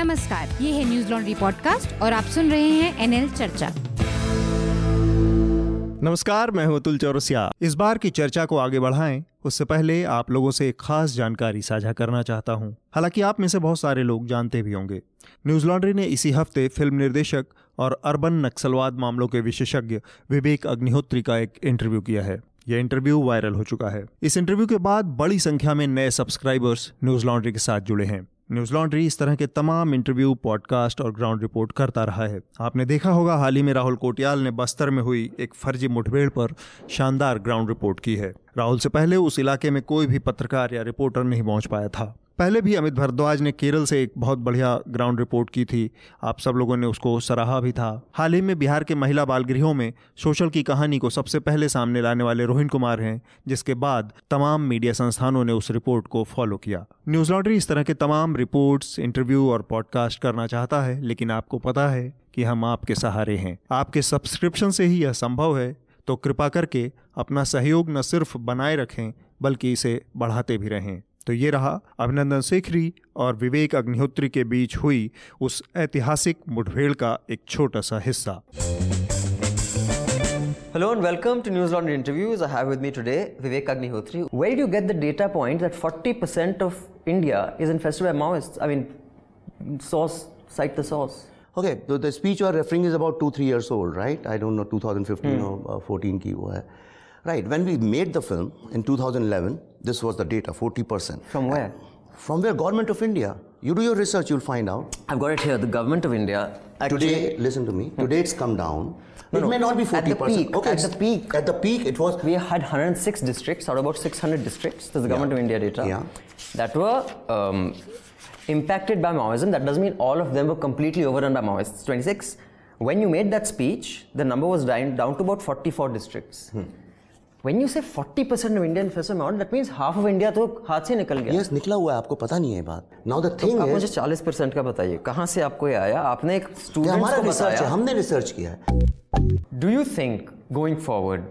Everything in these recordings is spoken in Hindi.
नमस्कार, ये है न्यूज़ लॉन्ड्री पॉडकास्ट और आप सुन रहे हैं एनएल चर्चा। नमस्कार, मैं हूँ अतुल चौरसिया। इस बार की चर्चा को आगे बढ़ाएँ, उससे पहले आप लोगों से एक खास जानकारी साझा करना चाहता हूँ। हालाँकि आप में से बहुत सारे लोग जानते भी होंगे। न्यूज़ लॉन्ड्री ने इसी हफ़्ते फ़िल्म निर्देशक और अर्बन नक्सलवाद मामलों के विशेषज्ञ विवेक अग्निहोत्री का एक इंटरव्यू किया है। यह इंटरव्यू वायरल हो चुका है। इस इंटरव्यू के बाद बड़ी संख्या में नए सब्सक्राइबर्स न्यूज़ लॉन्ड्री के साथ जुड़े हैं। न्यूज़ लॉन्ड्री इस तरह के तमाम इंटरव्यू, पॉडकास्ट और ग्राउंड रिपोर्ट करता रहा है। आपने देखा होगा, हाल ही में राहुल कोटियाल ने बस्तर में हुई एक फर्जी मुठभेड़ पर शानदार ग्राउंड रिपोर्ट की है। राहुल से पहले उस इलाके में कोई भी पत्रकार या रिपोर्टर नहीं पहुँच पाया था। पहले भी अमित भारद्वाज ने केरल से एक बहुत बढ़िया ग्राउंड रिपोर्ट की थी। आप सब लोगों ने उसको सराहा भी था। हाल ही में बिहार के महिला बाल गृहों में सोशल की कहानी को सबसे पहले सामने लाने वाले रोहिन कुमार हैं, जिसके बाद तमाम मीडिया संस्थानों ने उस रिपोर्ट को फॉलो किया। न्यूज़ लॉन्ड्री इस तरह के तमाम रिपोर्ट्स इंटरव्यू और पॉडकास्ट करना चाहता है, लेकिन आपको पता है कि हम आपके सहारे हैं। आपके सब्सक्रिप्शन से ही यह संभव है तो कृपा करके अपना सहयोग न सिर्फ़ बनाए रखें, बल्कि इसे बढ़ाते भी रहें। तो ये रहा अभिनंदन सेखरी और विवेक अग्निहोत्री के बीच हुई उस ऐतिहासिक मुठभेड़ का एक छोटा सा हिस्सा Hello and welcome to News Laundry Interviews. I have with me today Vivek Agnihotri. Where do you get the data point that 40% of India is infested by Maoists? I mean, source, cite the source. Okay, so the speech you are referring is about two, three years old, right? I don't know, 2015 hmm. or uh, 14 ki wo hai. Right, when we made the film in 2011, this was the data, 40%. From where? From where? Government of India. You do your research, you'll find out. I've got it here. The government of India. Actually, Today, listen to me, today it's come down. No, it no, may not be 40%. at the peak, okay, at the peak. At the peak, it was. we had 106 districts out of about 600 districts. This is the government Yeah. of India data. Yeah. That were um, impacted by Maoism. That doesn't mean all of them were completely overrun by Maoists. 26. When you made that speech, the number was down, down to about 44 districts. Hmm. When you say 40% of Indian infested by Maoism, that means half of India तो हाथ से निकल गया. Yes, निकला हुआ है आपको पता नहीं है बात। Now the thing तो आप is, मुझे 40% का बताइए कहाँ से आपको ये आया आपने एक ये को रिसर्च है बताया हमने रिसर्च किया है Do you think going forward,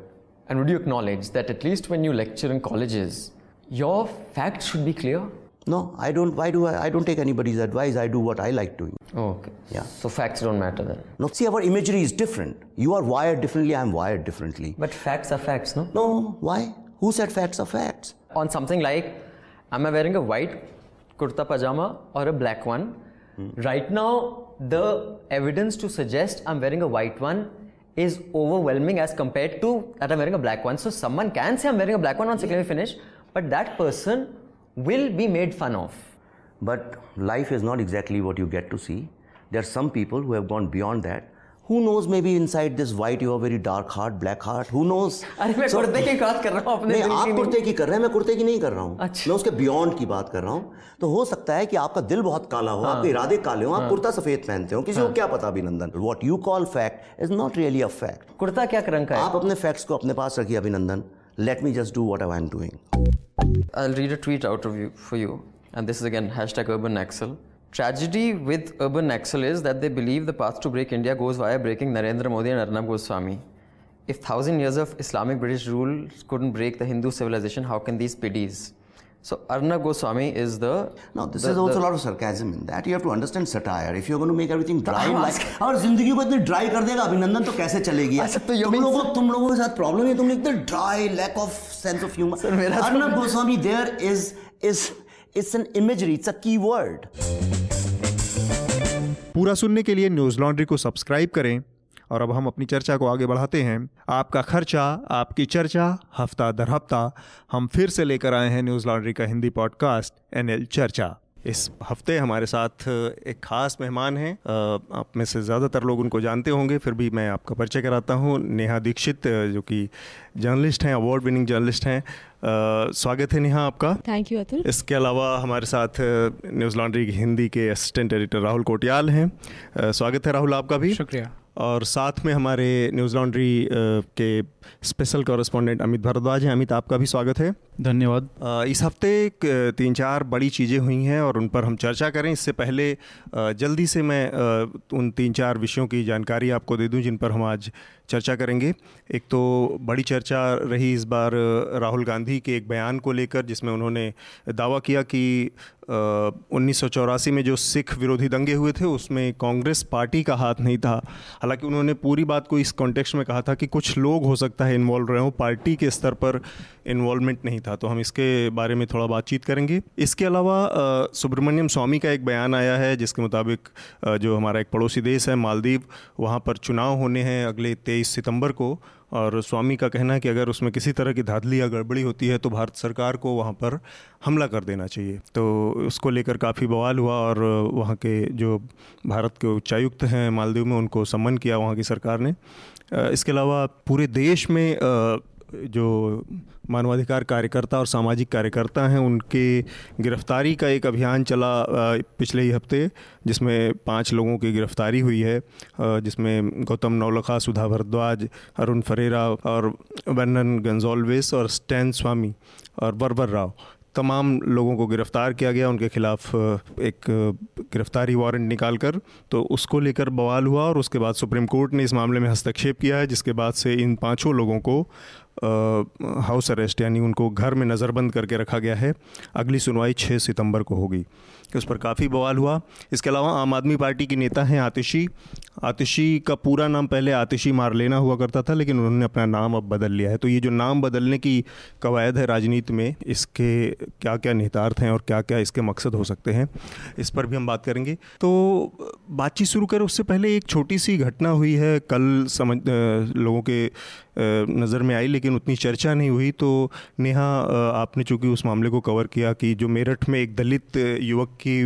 and would you acknowledge that at least when you lecture in colleges, your facts should be clear? No, I don't. Why do I? I don't take anybody's advice. I do what I like doing. Oh, okay. Yeah. So facts don't matter then. Now, see, our imagery is different. You are wired differently. I'm wired differently. But facts are facts, no? No, why? Who said facts are facts? On something like, am I wearing a white kurta pajama or a black one? Hmm. Right now, the evidence to suggest I'm wearing a white one is overwhelming as compared to that I'm wearing a black one. So someone can say I'm wearing a black one. Second, let me finish. But that person will be made fun of. But life is not exactly what you get to see. There are some people who have gone beyond that. Who knows? Maybe inside this white, you have very dark heart, black heart. Who knows? अरे मैं So- कुर्ते की बात कर रहा हूँ अपने नहीं दिल की आप। कुर्ते की कर रहे हैं मैं कुर्ते की नहीं कर रहा हूँ अच्छा। मैं उसके बियॉन्ड की बात कर रहा हूँ तो हो सकता है कि आपका दिल बहुत काला हो आपके इरादे काले हो आप कुर्ता सफ़ेद पहनते हो किसी को क्या पता Abhinandan what you call fact is not really a fact kurta क्या रंग का है आप अपने फैक्ट्स को अपने पास रखिए Abhinandan let me just do what I am doing I'll read a tweet out of you for you, and this is again hashtag Urban Naxal. Tragedy with Urban Naxal is that they believe the path to break India goes via breaking Narendra Modi and Arnab Goswami. If thousand years of Islamic British rule couldn't break the Hindu civilization, how can these piddies? So Arnab Goswami is the Now, this the- is also the- a lot of sarcasm in that. You have to understand satire. If you're going to make everything dry, I'm like, और ज़िंदगी को इतनी ड्राई कर देगा अभिनंदन तो कैसे चलेगी अच्छा, तो तुम लोगों तुम लोगों के साथ प्रॉब्लम है तुम लिखते dry lack of sense of humour Sir, मेरा तो- Arnab Goswami there is is it's an imagery it's a keyword पूरा सुनने के लिए न्यूज़ लॉन्ड्री को सब्सक्राइब करें और अब हम अपनी चर्चा को आगे बढ़ाते हैं। आपका खर्चा आपकी चर्चा हफ़्ता दर हफ़्ता हम फिर से लेकर आए हैं न्यूज़ लॉन्ड्री का हिंदी पॉडकास्ट एनएल चर्चा। इस हफ़्ते हमारे साथ एक खास मेहमान हैं। आप में से ज़्यादातर लोग उनको जानते होंगे फिर भी मैं आपका परिचय कराता हूँ। नेहा दीक्षित जो कि जर्नलिस्ट हैं अवार्ड विनिंग जर्नलिस्ट हैं। स्वागत है नेहा आपका। थैंक यू अतुल इसके अलावा हमारे साथ न्यूज़ लॉन्ड्री हिंदी के असिस्टेंट एडिटर राहुल कोटियाल हैं। स्वागत है राहुल आपका भी। शुक्रिया। और साथ में हमारे न्यूज़ लॉन्ड्री के स्पेशल कॉरेस्पॉन्डेंट अमित भारद्वाज हैं। अमित आपका भी स्वागत है। धन्यवाद। इस हफ़्ते तीन चार बड़ी चीज़ें हुई हैं और उन पर हम चर्चा करें। इससे पहले जल्दी से मैं उन तीन चार विषयों की जानकारी आपको दे दूँ जिन पर हम आज चर्चा करेंगे। एक तो बड़ी चर्चा रही इस बार राहुल गांधी के एक बयान को लेकर, जिसमें उन्होंने दावा किया कि उन्नीस सौ चौरासी में जो सिख विरोधी दंगे हुए थे, उसमें कांग्रेस पार्टी का हाथ नहीं था। हालाँकि उन्होंने पूरी बात को इस कॉन्टेक्स्ट में कहा था कि कुछ लोग हो सकता है इन्वॉल्व रहे हों, पार्टी के स्तर पर इन्वॉल्वमेंट नहीं था। तो हम इसके बारे में थोड़ा बातचीत करेंगे। इसके अलावा सुब्रमण्यम स्वामी का एक बयान आया है, जिसके मुताबिक जो हमारा एक पड़ोसी देश है, मालदीव, वहाँ पर चुनाव होने हैं अगले तेईस सितंबर को और स्वामी का कहना है कि अगर उसमें किसी तरह की धाधली या गड़बड़ी होती है तो भारत सरकार को वहाँ पर हमला कर देना चाहिए। तो उसको लेकर काफ़ी बवाल हुआ और वहाँ के जो भारत के उच्चायुक्त हैं मालदीव में, उनको सम्मन किया वहाँ की सरकार ने। इसके अलावा पूरे देश में जो मानवाधिकार कार्यकर्ता और सामाजिक कार्यकर्ता हैं, उनके गिरफ्तारी का एक अभियान चला पिछले ही हफ़्ते, जिसमें पाँच लोगों की गिरफ्तारी हुई है। जिसमें गौतम नौलखा, सुधा भरद्वाज, अरुण फरेरा और वर्नन गंजोलवेस और स्टैन स्वामी और वरवर राव। तमाम लोगों को गिरफ़्तार किया गया, उनके खिलाफ एक गिरफ्तारी वारंट निकाल कर तो उसको लेकर बवाल हुआ और उसके बाद सुप्रीम कोर्ट ने इस मामले में हस्तक्षेप किया है, जिसके बाद से इन पाँचों लोगों को हाउस अरेस्ट यानी उनको घर में नज़रबंद करके रखा गया है। अगली सुनवाई 6 सितंबर को होगी। उस पर काफ़ी बवाल हुआ। इसके अलावा आम आदमी पार्टी के नेता हैं आतिशी। आतिशी का पूरा नाम पहले आतिशी मार लेना हुआ करता था, लेकिन उन्होंने अपना नाम अब बदल लिया है। तो ये जो नाम बदलने की कवायद है राजनीति में, इसके क्या क्या निहितार्थ हैं और क्या क्या इसके मकसद हो सकते हैं, इस पर भी हम बात करेंगे। तो बातचीत शुरू करें, उससे पहले एक छोटी सी घटना हुई है। कल समझ लोगों के नज़र में आई लेकिन उतनी चर्चा नहीं हुई तो नेहा आपने चूँकि उस मामले को कवर किया कि जो मेरठ में एक दलित युवक की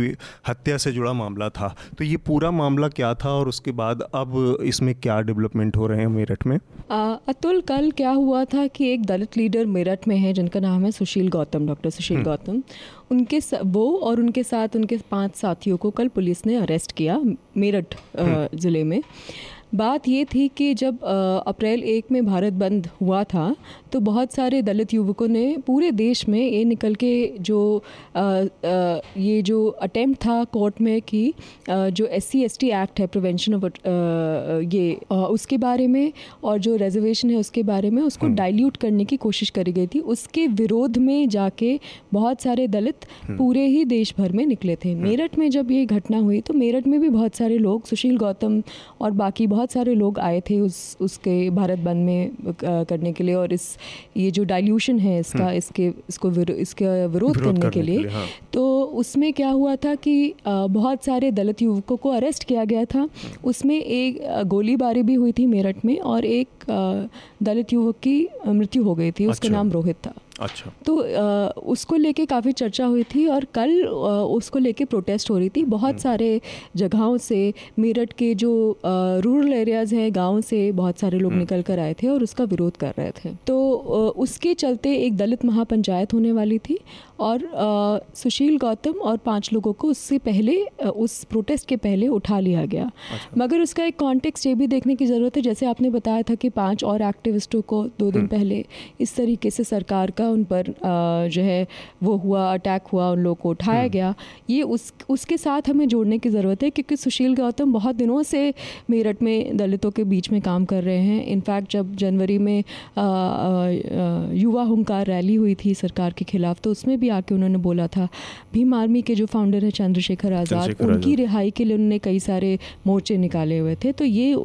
हत्या से जुड़ा मामला था तो ये पूरा मामला क्या था और उसके बाद अब इसमें क्या डेवलपमेंट हो रहे हैं मेरठ में आ, अतुल कल क्या हुआ था कि एक दलित लीडर मेरठ में है जिनका नाम है सुशील गौतम डॉक्टर सुशील हम्म। गौतम उनके वो और उनके साथ उनके पाँच साथियों को कल पुलिस ने अरेस्ट किया मेरठ हम्म। ज़िले में बात ये थी कि जब अप्रैल एक में भारत बंद हुआ था तो बहुत सारे दलित युवकों ने पूरे देश में ये निकल के जो आ, आ, ये जो अटेम्प्ट था कोर्ट में कि जो S C S T act है प्रिवेंशन ऑफ़ ये आ, उसके बारे में और जो रिजर्वेशन है उसके बारे में उसको डाइल्यूट हम्म। करने की कोशिश करी गई थी उसके विरोध में जाके बहुत सारे दलित हम्म। पूरे ही देश भर में निकले थे हम्म। मेरठ में जब ये घटना हुई तो मेरठ में भी बहुत सारे लोग सुशील गौतम और बाकी बहुत सारे लोग आए थे उस उसके भारत बंद में करने के लिए और इस ये जो डाइल्यूशन है इसका हम्म। इसके इसको विरो, इसका विरोध करने, करने के लिए, के लिए हाँ। तो उसमें क्या हुआ था कि बहुत सारे दलित युवकों को अरेस्ट किया गया था उसमें एक गोलीबारी भी हुई थी मेरठ में और एक दलित युवक की मृत्यु हो गई थी उसका अच्छा। नाम रोहित था अच्छा तो आ, उसको लेके काफ़ी चर्चा हुई थी और कल आ, उसको लेके प्रोटेस्ट हो रही थी बहुत हम्म। सारे जगहों से मेरठ के जो रूरल एरियाज़ हैं गाँव से बहुत सारे लोग हम्म। निकल कर आए थे और उसका विरोध कर रहे थे तो आ, उसके चलते एक दलित महापंचायत होने वाली थी और सुशील गौतम और पाँच लोगों को उससे पहले उस प्रोटेस्ट के पहले उठा लिया गया अच्छा। मगर उसका एक कॉन्टेक्स्ट ये भी देखने की ज़रूरत है जैसे आपने बताया था कि पाँच और एक्टिविस्टों को दो दिन हम्म। पहले इस तरीके से सरकार का उन पर जो है वो हुआ अटैक हुआ उन लोगों को उठाया हम्म। गया। ये उस उसके साथ हमें जोड़ने की ज़रूरत है क्योंकि सुशील गौतम बहुत दिनों से मेरठ में दलितों के बीच में काम कर रहे हैं। इनफैक्ट जब जनवरी में आ, आ, आ, युवा हंकार रैली हुई थी सरकार के खिलाफ तो उसमें भी आके उन्होंने बोला था भीम आर्मी के जो फाउंडर है चंद्रशेखर आज़ाद उनकी रिहाई के लिए उन्होंने कई सारे मोर्चे निकाले हुए थे। तो ये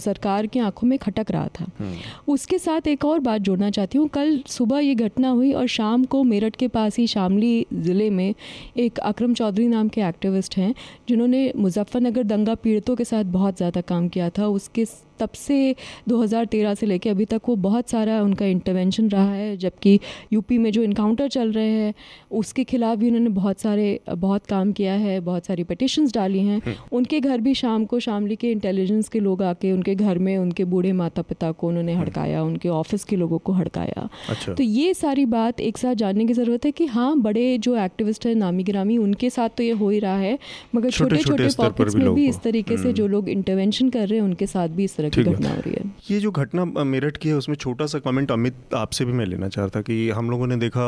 सरकार की आँखों में खटक रहा था। हम्म। उसके साथ एक और बात जोड़ना चाहती हूँ। कल सुबह ये घटना हुई और शाम को मेरठ के पास ही शामली ज़िले में एक अक्रम चौधरी नाम के एक्टिविस्ट हैं, जिन्होंने मुजफ्फरनगर दंगा पीड़ितों के साथ बहुत ज़्यादा काम किया था। उसके तब से 2013 से लेकर अभी तक वो बहुत सारा उनका इंटरवेंशन रहा है जबकि यूपी में जो इनकाउंटर चल रहे हैं उसके खिलाफ भी उन्होंने बहुत सारे बहुत काम किया है बहुत सारी पटिशन्स डाली हैं हम्म। उनके घर भी शाम को शामली के इंटेलिजेंस के लोग आके उनके घर में उनके बूढ़े माता पिता को उन्होंने हम्म। हड़काया उनके ऑफ़िस के लोगों को हड़काया अच्छा। तो ये सारी बात एक साथ जानने की ज़रूरत है कि हाँ बड़े जो एक्टिविस्ट हैं नामी गिरामी उनके साथ तो ये हो ही रहा है मगर छोटे छोटे पॉकेट्स में भी इस तरीके से हम्म। जो लोग इंटरवेंशन कर रहे हैं उनके साथ भी इस तरह की घटना हो रही है। ये जो घटना मेरठ की है उसमें छोटा सा कमेंट अमित आपसे भी मैं लेना चाहता कि हम लोगों ने देखा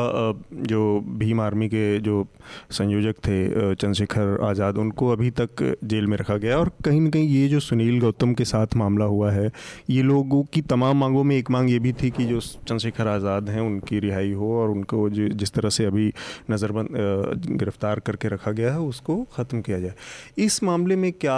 जो भीम आर्मी के जो संयोजक थे चंद्रशेखर आज़ाद उनको अभी तक जेल में रखा गया और कहीं ना कहीं ये जो सुनील गौतम के साथ मामला हुआ है ये लोगों की तमाम मांगों में एक मांग ये भी थी कि जो चंद्रशेखर आज़ाद हैं उनकी रिहाई हो और उनको जिस तरह से अभी नज़रबंद गिरफ़्तार करके रखा गया है उसको ख़त्म किया जाए। इस मामले में क्या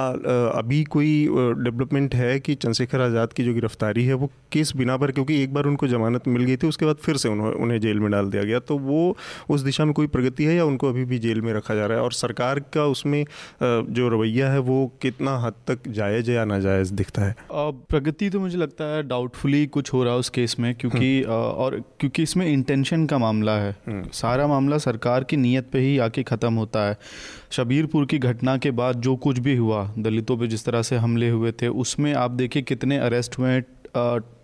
अभी कोई डेवलपमेंट है कि चंद्रशेखर आज़ाद की जो गिरफ्तारी है वो किस बिना पर क्योंकि एक बार उनको जमानत मिल गई थी उसके बाद फिर से उन्होंने उन्हें जेल में डाल दिया गया। तो वो उस दिशा में कोई प्रगति है या उनको अभी भी जेल में रखा जा रहा है? और सरकार का उसमें जो रवैया है वो कितना हद तक जायज़ या नाजायज़ दिखता है? प्रगति तो मुझे लगता है डाउटफुली कुछ हो रहा है उस केस में क्योंकि हम्म। और क्योंकि इसमें इंटेंशन का मामला है। हम्म। सारा मामला सरकार की नीयत पे ही आके ख़त्म होता है। शबीरपुर की घटना के बाद जो कुछ भी हुआ, दलितों पे जिस तरह से हमले हुए थे, उसमें आप देखिए कितने अरेस्ट हुए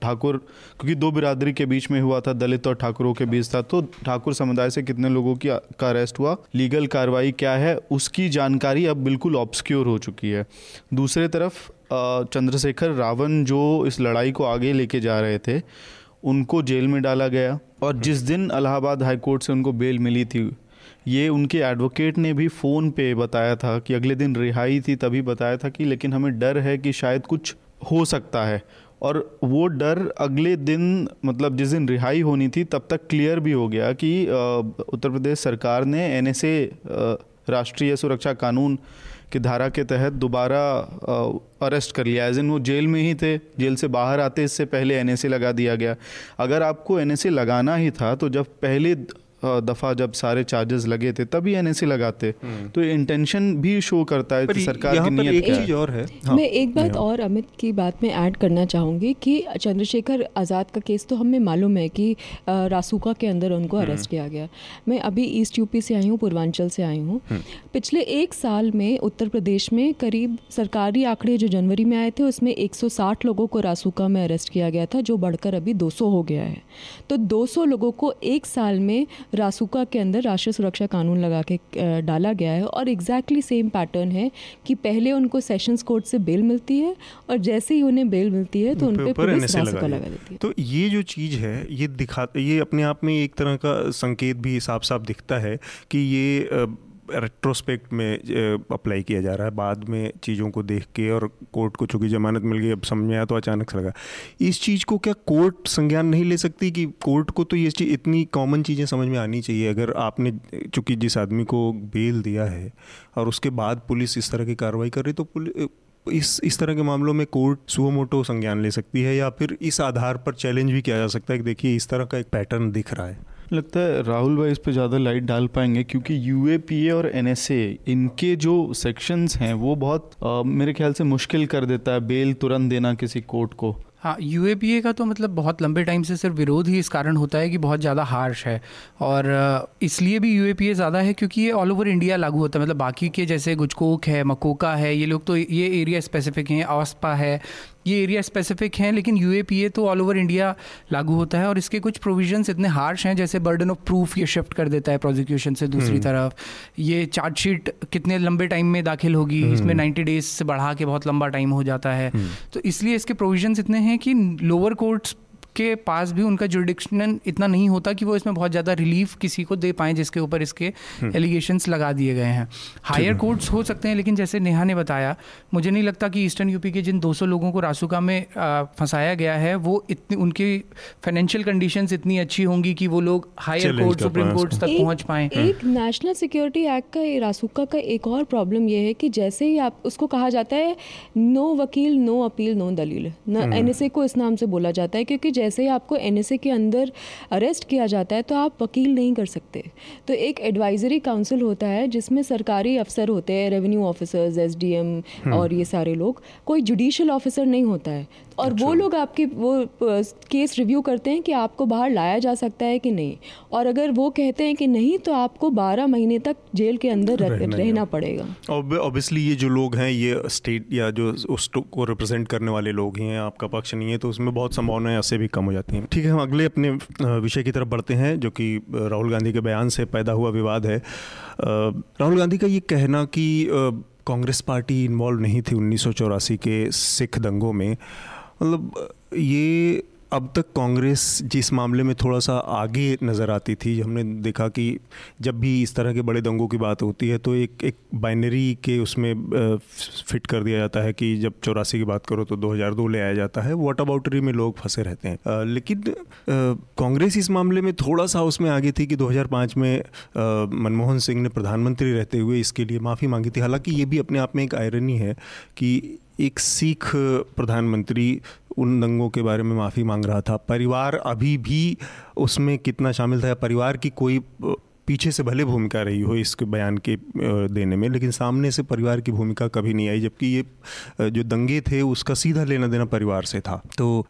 ठाकुर, क्योंकि दो बिरादरी के बीच में हुआ था, दलित और ठाकुरों के बीच था तो ठाकुर समुदाय से कितने लोगों की, का अरेस्ट हुआ, लीगल कार्रवाई क्या है, उसकी जानकारी अब बिल्कुल ऑब्सक्योर हो चुकी है। दूसरे तरफ़ चंद्रशेखर रावण जो इस लड़ाई को आगे लेके जा रहे थे, उनको जेल में डाला गया, और जिस दिन इलाहाबाद हाईकोर्ट से उनको बेल मिली थी ये उनके एडवोकेट ने भी फ़ोन पे बताया था कि अगले दिन रिहाई थी, तभी बताया था कि लेकिन हमें डर है कि शायद कुछ हो सकता है। और वो डर अगले दिन मतलब जिस दिन रिहाई होनी थी, तब तक क्लियर भी हो गया कि उत्तर प्रदेश सरकार ने एन राष्ट्रीय सुरक्षा कानून की धारा के तहत दोबारा अरेस्ट कर लिया। एज इन वो जेल में ही थे, जेल से बाहर आते, इससे पहले एन लगा दिया गया। अगर आपको एनएसी लगाना ही था तो जब पहले दफ़ा जब सारे चार्जेस लगे थे तभी एन लगाते। हम्म। तो इंटेंशन भी शो करता है कि सरकार की नीयत एक चीज़ और है। हाँ, मैं एक बात और अमित की बात में ऐड करना चाहूँगी कि चंद्रशेखर आज़ाद का केस तो हमें मालूम है कि रासुका के अंदर उनको अरेस्ट हम्म। किया गया। मैं अभी ईस्ट यूपी से आई हूँ पूर्वांचल से आई हूँ। हम्म। पिछले एक साल में उत्तर प्रदेश में करीब सरकारी आंकड़े जो जनवरी में आए थे उसमें 160 लोगों को रासुका में अरेस्ट किया गया था जो बढ़कर अभी 200 हो गया है। तो 200 लोगों को एक साल में रासुका के अंदर राष्ट्रीय सुरक्षा कानून लगा के डाला गया है और एग्जैक्टली सेम पैटर्न है कि पहले उनको सेशंस कोर्ट से बेल मिलती है और जैसे ही उन्हें बेल मिलती है तो उन पर पुलिस रासुका लगा देती है। तो ये जो चीज़ है ये दिखा ये अपने आप में एक तरह का संकेत भी साफ़ साफ़ दिखता है कि ये रेट्रोस्पेक्ट में अप्लाई किया जा रहा है। बाद में चीज़ों को देख के और कोर्ट को, चूँकि जमानत मिल गई, अब समझ में आया तो अचानक से लगा। इस चीज़ को क्या कोर्ट संज्ञान नहीं ले सकती कि कोर्ट को तो ये चीज़ इतनी कॉमन चीज़ें समझ में आनी चाहिए? अगर आपने, चूँकि जिस आदमी को बेल दिया है और उसके बाद पुलिस इस तरह की कार्रवाई कर रही तो इस इस तरह के मामलों में कोर्ट सुमोटो संज्ञान ले सकती है या फिर इस आधार पर चैलेंज भी किया जा सकता है कि देखिए इस तरह का एक पैटर्न दिख रहा है। लगता है राहुल भाई इस पर ज़्यादा लाइट डाल पाएँगे क्योंकि यूएपीए और एनएसए इनके जो सेक्शंस हैं वो बहुत आ, मेरे ख्याल से मुश्किल कर देता है बेल तुरंत देना किसी कोर्ट को। हाँ यू का तो मतलब बहुत लंबे टाइम से सिर्फ़ विरोध ही इस कारण होता है कि बहुत ज़्यादा हार्श है। और इसलिए भी UAPA ज़्यादा है क्योंकि ये ऑल ओवर इंडिया लागू होता है। मतलब बाकी के जैसे गुजकोक है मकोका है ये लोग तो ये एरिया स्पेसिफिक हैं ऑस्पा है ये एरिया स्पेसिफिक हैं लेकिन यूएपीए तो ऑल ओवर इंडिया लागू होता है और इसके कुछ प्रोविजंस इतने हार्श हैं जैसे बर्डन ऑफ़ प्रूफ ये शिफ्ट कर देता है प्रोजिक्यूशन से दूसरी हम्म। तरफ़ ये चार्जशीट कितने लंबे टाइम में दाखिल होगी हम्म। इसमें नाइन्टी डेज़ से बढ़ा के बहुत लंबा टाइम हो जाता है हम्म। तो इसलिए इसके प्रोविज़न इतने हैं कि लोअर कोर्ट्स के पास भी उनका जुडिक्शन इतना नहीं होता कि वो इसमें बहुत ज़्यादा रिलीफ किसी को दे पाएँ जिसके ऊपर इसके एलिगेशंस हम्म। लगा दिए गए हैं। हायर कोर्ट्स हो। सकते हैं लेकिन जैसे नेहा ने बताया मुझे नहीं लगता कि ईस्टर्न यूपी के जिन 200 लोगों को रासुका में फंसाया गया है वो इतनी उनकी फाइनेंशियल कंडीशंस इतनी अच्छी होंगी कि वो लोग हायर कोर्ट सुप्रीम कोर्ट तक पहुँच पाए। एक नेशनल सिक्योरिटी एक्ट का रासुका का एक और प्रॉब्लम यह है कि जैसे ही आप उसको कहा जाता है नो वकील नो अपील नो दलील एन को इस नाम से बोला जाता है क्योंकि जैसे ही आपको एन के अंदर अरेस्ट किया जाता है तो आप वकील नहीं कर सकते। तो एक एडवाइजरी काउंसिल होता है जिसमें सरकारी अफसर होते हैं रेवेन्यू ऑफिसर्स एसडीएम और ये सारे लोग। कोई जुडिशल ऑफिसर नहीं होता है। और अच्छा। वो लोग आपके वो केस रिव्यू करते हैं कि आपको बाहर लाया जा सकता है कि नहीं। और अगर वो कहते हैं कि नहीं तो आपको 12 महीने तक जेल के अंदर रहना, रहना पड़ेगा। ऑब्वियसली ये जो लोग हैं ये स्टेट या जो उस को रिप्रेजेंट करने वाले लोग ही हैं आपका पक्ष नहीं है तो उसमें बहुत संभावनाएँ ऐसे भी कम हो जाती हैं। ठीक है हम अगले अपने विषय की तरफ़ बढ़ते हैं जो कि राहुल गांधी के बयान से पैदा हुआ विवाद है। राहुल गांधी का ये कहना कि कांग्रेस पार्टी इन्वॉल्व नहीं थी उन्नीस सौ चौरासी के सिख दंगों में मतलब ये अब तक कांग्रेस जिस मामले में थोड़ा सा आगे नज़र आती थी, हमने देखा कि जब भी इस तरह के बड़े दंगों की बात होती है तो एक एक बाइनरी के उसमें फिट कर दिया जाता है कि जब चौरासी की बात करो तो 2002 ले आया जाता है। वॉट अबाउटरी में लोग फंसे रहते हैं। लेकिन कांग्रेस इस मामले में थोड़ा सा उसमें आगे थी कि 2005 में मनमोहन सिंह ने प्रधानमंत्री रहते हुए इसके लिए माफ़ी मांगी थी। हालाँकि ये भी अपने आप में एक आयरनी है कि एक सिख प्रधानमंत्री उन दंगों के बारे में माफ़ी मांग रहा था। परिवार अभी भी उसमें कितना शामिल था परिवार की कोई पीछे से भले भूमिका रही हो इस बयान के देने में, लेकिन सामने से परिवार की भूमिका कभी नहीं आई, जबकि ये जो दंगे थे उसका सीधा लेना देना परिवार से था। तो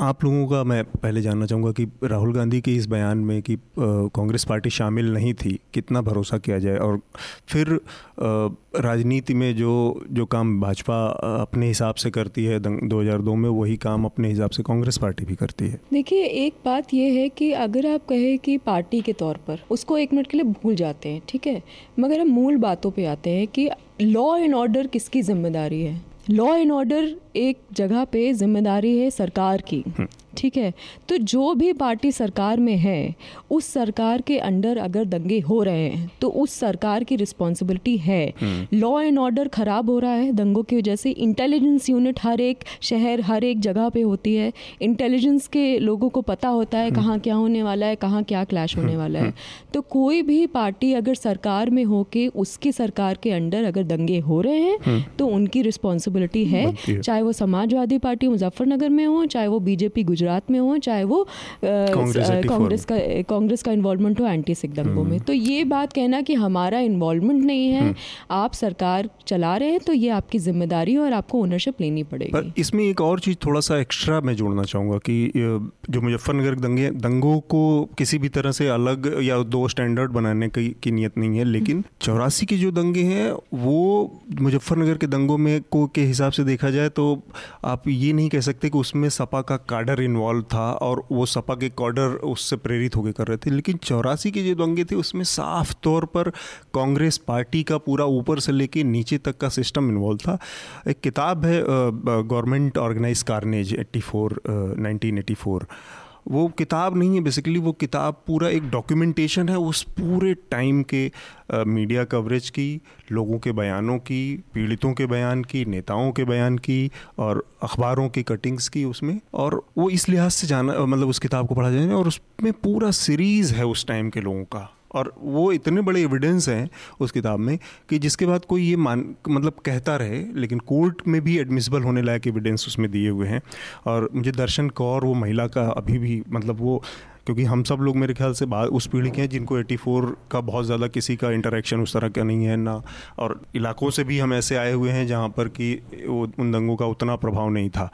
आप लोगों का मैं पहले जानना चाहूँगा कि राहुल गांधी के इस बयान में कि कांग्रेस पार्टी शामिल नहीं थी, कितना भरोसा किया जाए? और फिर राजनीति में जो जो काम भाजपा अपने हिसाब से करती है 2002 में वही काम अपने हिसाब से कांग्रेस पार्टी भी करती है। देखिए एक बात यह है कि अगर आप कहें कि पार्टी के तौर पर उसको एक मिनट के लिए भूल जाते हैं ठीक है? मगर हम मूल बातों पे आते हैं कि लॉ एंड ऑर्डर किसकी ज़िम्मेदारी है? लॉ एंड ऑर्डर एक जगह पे ज़िम्मेदारी है सरकार की। हम्म। ठीक है। तो जो भी पार्टी सरकार में है उस सरकार के अंडर अगर दंगे हो रहे हैं तो उस सरकार की रिस्पॉन्सिबिलिटी है। लॉ एंड ऑर्डर ख़राब हो रहा है दंगों की वजह से। इंटेलिजेंस यूनिट हर एक शहर हर एक जगह पे होती है। इंटेलिजेंस के लोगों को पता होता है कहाँ क्या होने वाला है कहाँ क्या क्लैश होने वाला है। तो कोई भी पार्टी अगर सरकार में हो के उसकी सरकार के अंडर अगर दंगे हो रहे हैं तो उनकी रिस्पॉन्सिबिलिटी है। चाहे वो समाजवादी पार्टी मुजफ्फरनगर में हो चाहे वो बीजेपी गुजरात गुजरात में हो चाहे वो कांग्रेस का कांग्रेस का इन्वॉल्वमेंट हो एंटी सिख दंगों में। हम्म। तो ये बात कहना कि हमारा इन्वॉल्वमेंट नहीं है। हम्म। आप सरकार चला रहे हैं तो ये आपकी ज़िम्मेदारी है और आपको ओनरशिप लेनी पड़ेगी। पर इसमें एक और चीज़ थोड़ा सा एक्स्ट्रा मैं जोड़ना चाहूँगा कि जो मुजफ्फरनगर दंगे दंगों को किसी भी तरह से अलग या दो स्टैंडर्ड बनाने की, की नियत नहीं है लेकिन चौरासी के जो दंगे हैं वो मुजफ्फरनगर के दंगों में को के हिसाब से देखा जाए तो आप ये नहीं कह सकते कि उसमें सपा का काडर इन्वॉल्व था और वो सपा के कॉर्डर उससे प्रेरित होकर कर रहे थे। लेकिन चौरासी के जो दंगे थे, उसमें साफ़ तौर पर कांग्रेस पार्टी का पूरा ऊपर से लेके नीचे तक का सिस्टम इन्वॉल्व था। एक किताब है government organize carnage eighty four nineteen eighty four. वो किताब नहीं है बेसिकली वो किताब पूरा एक डॉक्यूमेंटेशन है उस पूरे टाइम के आ, मीडिया कवरेज की लोगों के बयानों की पीड़ितों के बयान की नेताओं के बयान की और अखबारों की कटिंग्स की उसमें और वो इस लिहाज से जाना मतलब उस किताब को पढ़ा जाए और उसमें पूरा सीरीज़ है उस टाइम के लोगों का। और वो इतने बड़े एविडेंस हैं उस किताब में कि जिसके बाद कोई ये मान मतलब कहता रहे, लेकिन कोर्ट में भी एडमिसिबल होने लायक एविडेंस उसमें दिए हुए हैं। और मुझे दर्शन कौर, वो महिला का अभी भी मतलब वो, क्योंकि हम सब लोग मेरे ख्याल से बाद उस पीढ़ी के हैं जिनको 84 का बहुत ज़्यादा किसी का इंटरेक्शन उस तरह का नहीं है ना। और इलाकों से भी हम ऐसे आए हुए हैं जहाँ पर कि वो उन दंगों का उतना प्रभाव नहीं था।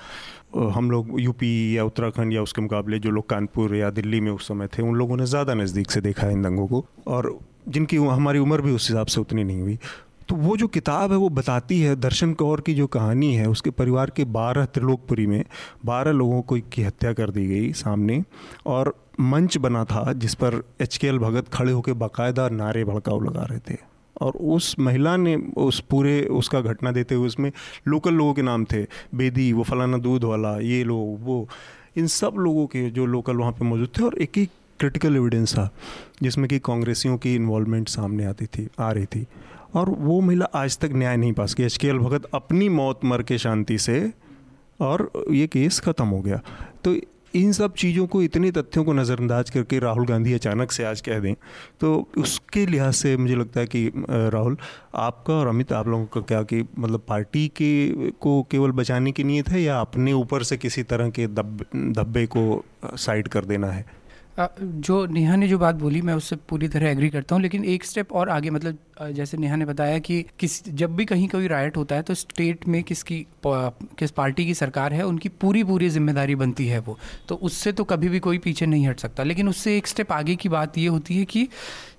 हम लोग यूपी या उत्तराखंड या उसके मुकाबले जो लोग कानपुर या दिल्ली में उस समय थे, उन लोगों ने ज़्यादा नज़दीक से देखा है इन दंगों को और जिनकी हमारी उम्र भी उस हिसाब से उतनी नहीं हुई। तो वो जो किताब है, वो बताती है दर्शन कौर की जो कहानी है, उसके परिवार के बारह त्रिलोकपुरी में बारह लोगों को की हत्या कर दी गई सामने और मंच बना था जिस पर एच के एल भगत खड़े होकर बाकायदा नारे भड़काऊ लगा रहे थे। और उस महिला ने उस पूरे, उसका घटना देते हुए उसमें लोकल लोगों के नाम थे। बेदी, वो फलाना दूध वाला, ये लोग, वो। इन सब लोगों के जो लोकल वहाँ पे मौजूद थे और एक एक क्रिटिकल एविडेंस था, जिसमें कि कांग्रेसियों की इन्वॉल्वमेंट सामने आती थी, आ रही थी। और वो महिला आज तक न्याय नहीं पा सकी एच के एल भगत अपनी मौत मर के शांति से और ये केस ख़त्म हो गया। तो इन सब चीज़ों को, इतने तथ्यों को नज़रअंदाज करके राहुल गांधी अचानक से आज कह दें तो उसके लिहाज से मुझे लगता है कि राहुल, आपका और अमित, आप लोगों का क्या कि मतलब पार्टी के, को केवल बचाने की नीयत है या अपने ऊपर से किसी तरह के दब धब्बे को साइड कर देना है? जो नेहा ने जो बात बोली, मैं उससे पूरी तरह एग्री करता हूँ, लेकिन एक स्टेप और आगे मतलब जैसे नेहा ने बताया कि किस, जब भी कहीं कोई राइट होता है तो स्टेट में किसकी किस पार्टी की सरकार है, उनकी पूरी पूरी ज़िम्मेदारी बनती है वो। तो उससे तो कभी भी कोई पीछे नहीं हट सकता। लेकिन उससे एक स्टेप आगे की बात ये होती है कि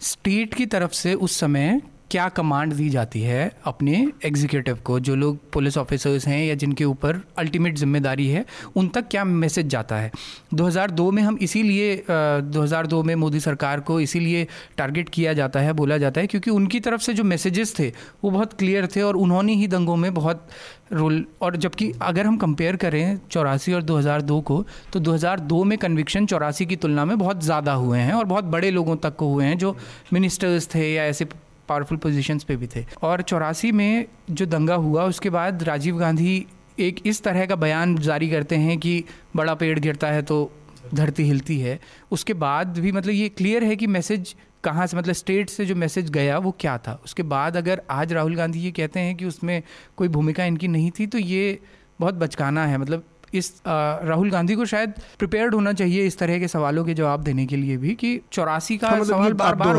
स्टेट की तरफ़ से उस समय क्या कमांड दी जाती है अपने एग्जीक्यूटिव को? जो लोग पुलिस ऑफिसर्स हैं या जिनके ऊपर अल्टीमेट ज़िम्मेदारी है, उन तक क्या मैसेज जाता है? 2002 में हम इसीलिए 2002 में मोदी सरकार को इसीलिए टारगेट किया जाता है, बोला जाता है, क्योंकि उनकी तरफ़ से जो मैसेजेस थे, वो बहुत क्लियर थे और उन्होंने ही दंगों में बहुत रोल और जबकि अगर हम कंपेयर करें चौरासी और 2002 को तो 2002 में कन्विक्शन चौरासी की तुलना में बहुत ज़्यादा हुए हैं और बहुत बड़े लोगों तक को हुए हैं जो मिनिस्टर्स थे या ऐसे पावरफुल पोजीशंस पे भी थे। और चौरासी में जो दंगा हुआ, उसके बाद राजीव गांधी एक इस तरह का बयान जारी करते हैं कि बड़ा पेड़ गिरता है तो धरती हिलती है। उसके बाद भी मतलब ये क्लियर है कि मैसेज कहाँ से मतलब स्टेट से जो मैसेज गया, वो क्या था। उसके बाद अगर आज राहुल गांधी ये कहते हैं कि उसमें कोई भूमिका इनकी नहीं थी तो ये बहुत बचकाना है। मतलब इस राहुल गांधी को शायद प्रिपेयर्ड होना चाहिए इस तरह के सवालों के जवाब देने के लिए भी कि चौरासी का हाँ, मतलब सवाल बार बार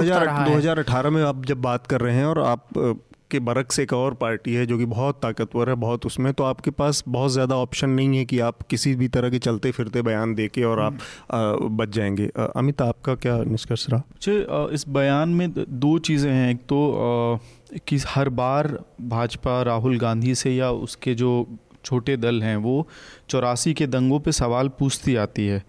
2018 में आप जब बात कर रहे हैं और आप के बरक से एक और पार्टी है जो कि बहुत ताकतवर है बहुत उसमें तो आपके पास बहुत ज़्यादा ऑप्शन नहीं है कि आप किसी भी तरह के चलते फिरते बयान दे के और आप हम्म। बच जाएँगे। अमित आपका क्या निष्कर्ष रहा? अच्छा इस बयान में दो चीज़ें हैं। एक तो कि हर बार भाजपा राहुल गांधी से या उसके जो छोटे दल हैं, वो चौरासी के दंगों पे सवाल पूछती आती है।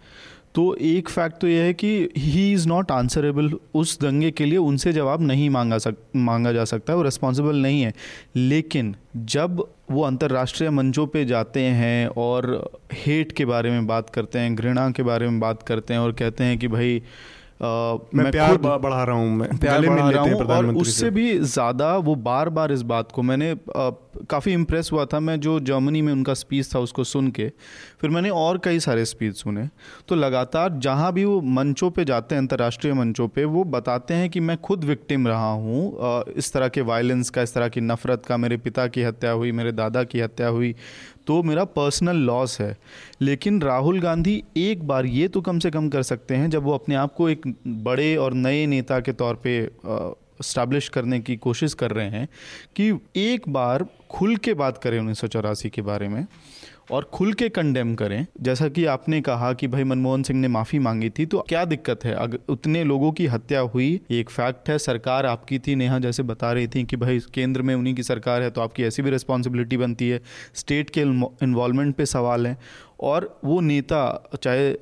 तो एक फैक्ट तो यह है कि ही इज़ नॉट आंसरेबल उस दंगे के लिए उनसे जवाब नहीं मांगा सक, मांगा जा सकता है, वो रिस्पॉन्सिबल नहीं है। लेकिन जब वो अंतर्राष्ट्रीय मंचों पे जाते हैं और हेट के बारे में बात करते हैं, घृणा के बारे में बात करते हैं और कहते हैं कि भाई मैं, मैं प्यार बढ़ा रहा हूँ मैं प्यार बढ़ा रहा हूँ और उससे भी ज़्यादा वो बार बार इस बात को मैंने काफ़ी इम्प्रेस हुआ था मैं जो जर्मनी में उनका स्पीच था उसको सुन के। फिर मैंने और कई सारे स्पीच सुने। तो लगातार जहाँ भी वो मंचों पे जाते हैं अंतर्राष्ट्रीय मंचों पे वो बताते हैं कि मैं खुद विक्टिम रहा हूँ। इस तरह के वायलेंस का इस तरह की नफ़रत का मेरे पिता की हत्या हुई मेरे दादा की हत्या हुई तो मेरा पर्सनल लॉस है। लेकिन राहुल गांधी एक बार ये तो कम से कम कर सकते हैं, जब वो अपने आप को एक बड़े और नए नेता के तौर पे इस्टेब्लिश करने की कोशिश कर रहे हैं कि एक बार खुल के बात करें उन्नीस सौ चौरासी के बारे में। और खुल के कंडेम करें। जैसा कि आपने कहा कि भाई मनमोहन सिंह ने माफ़ी मांगी थी तो क्या दिक्कत है? अगर उतने लोगों की हत्या हुई एक फैक्ट है। सरकार आपकी थी, नेहा जैसे बता रही थी कि भाई केंद्र में उन्हीं की सरकार है तो आपकी ऐसी भी रिस्पॉन्सिबिलिटी बनती है। स्टेट के इन्वॉल्वमेंट पे सवाल है। और वो नेता चाहे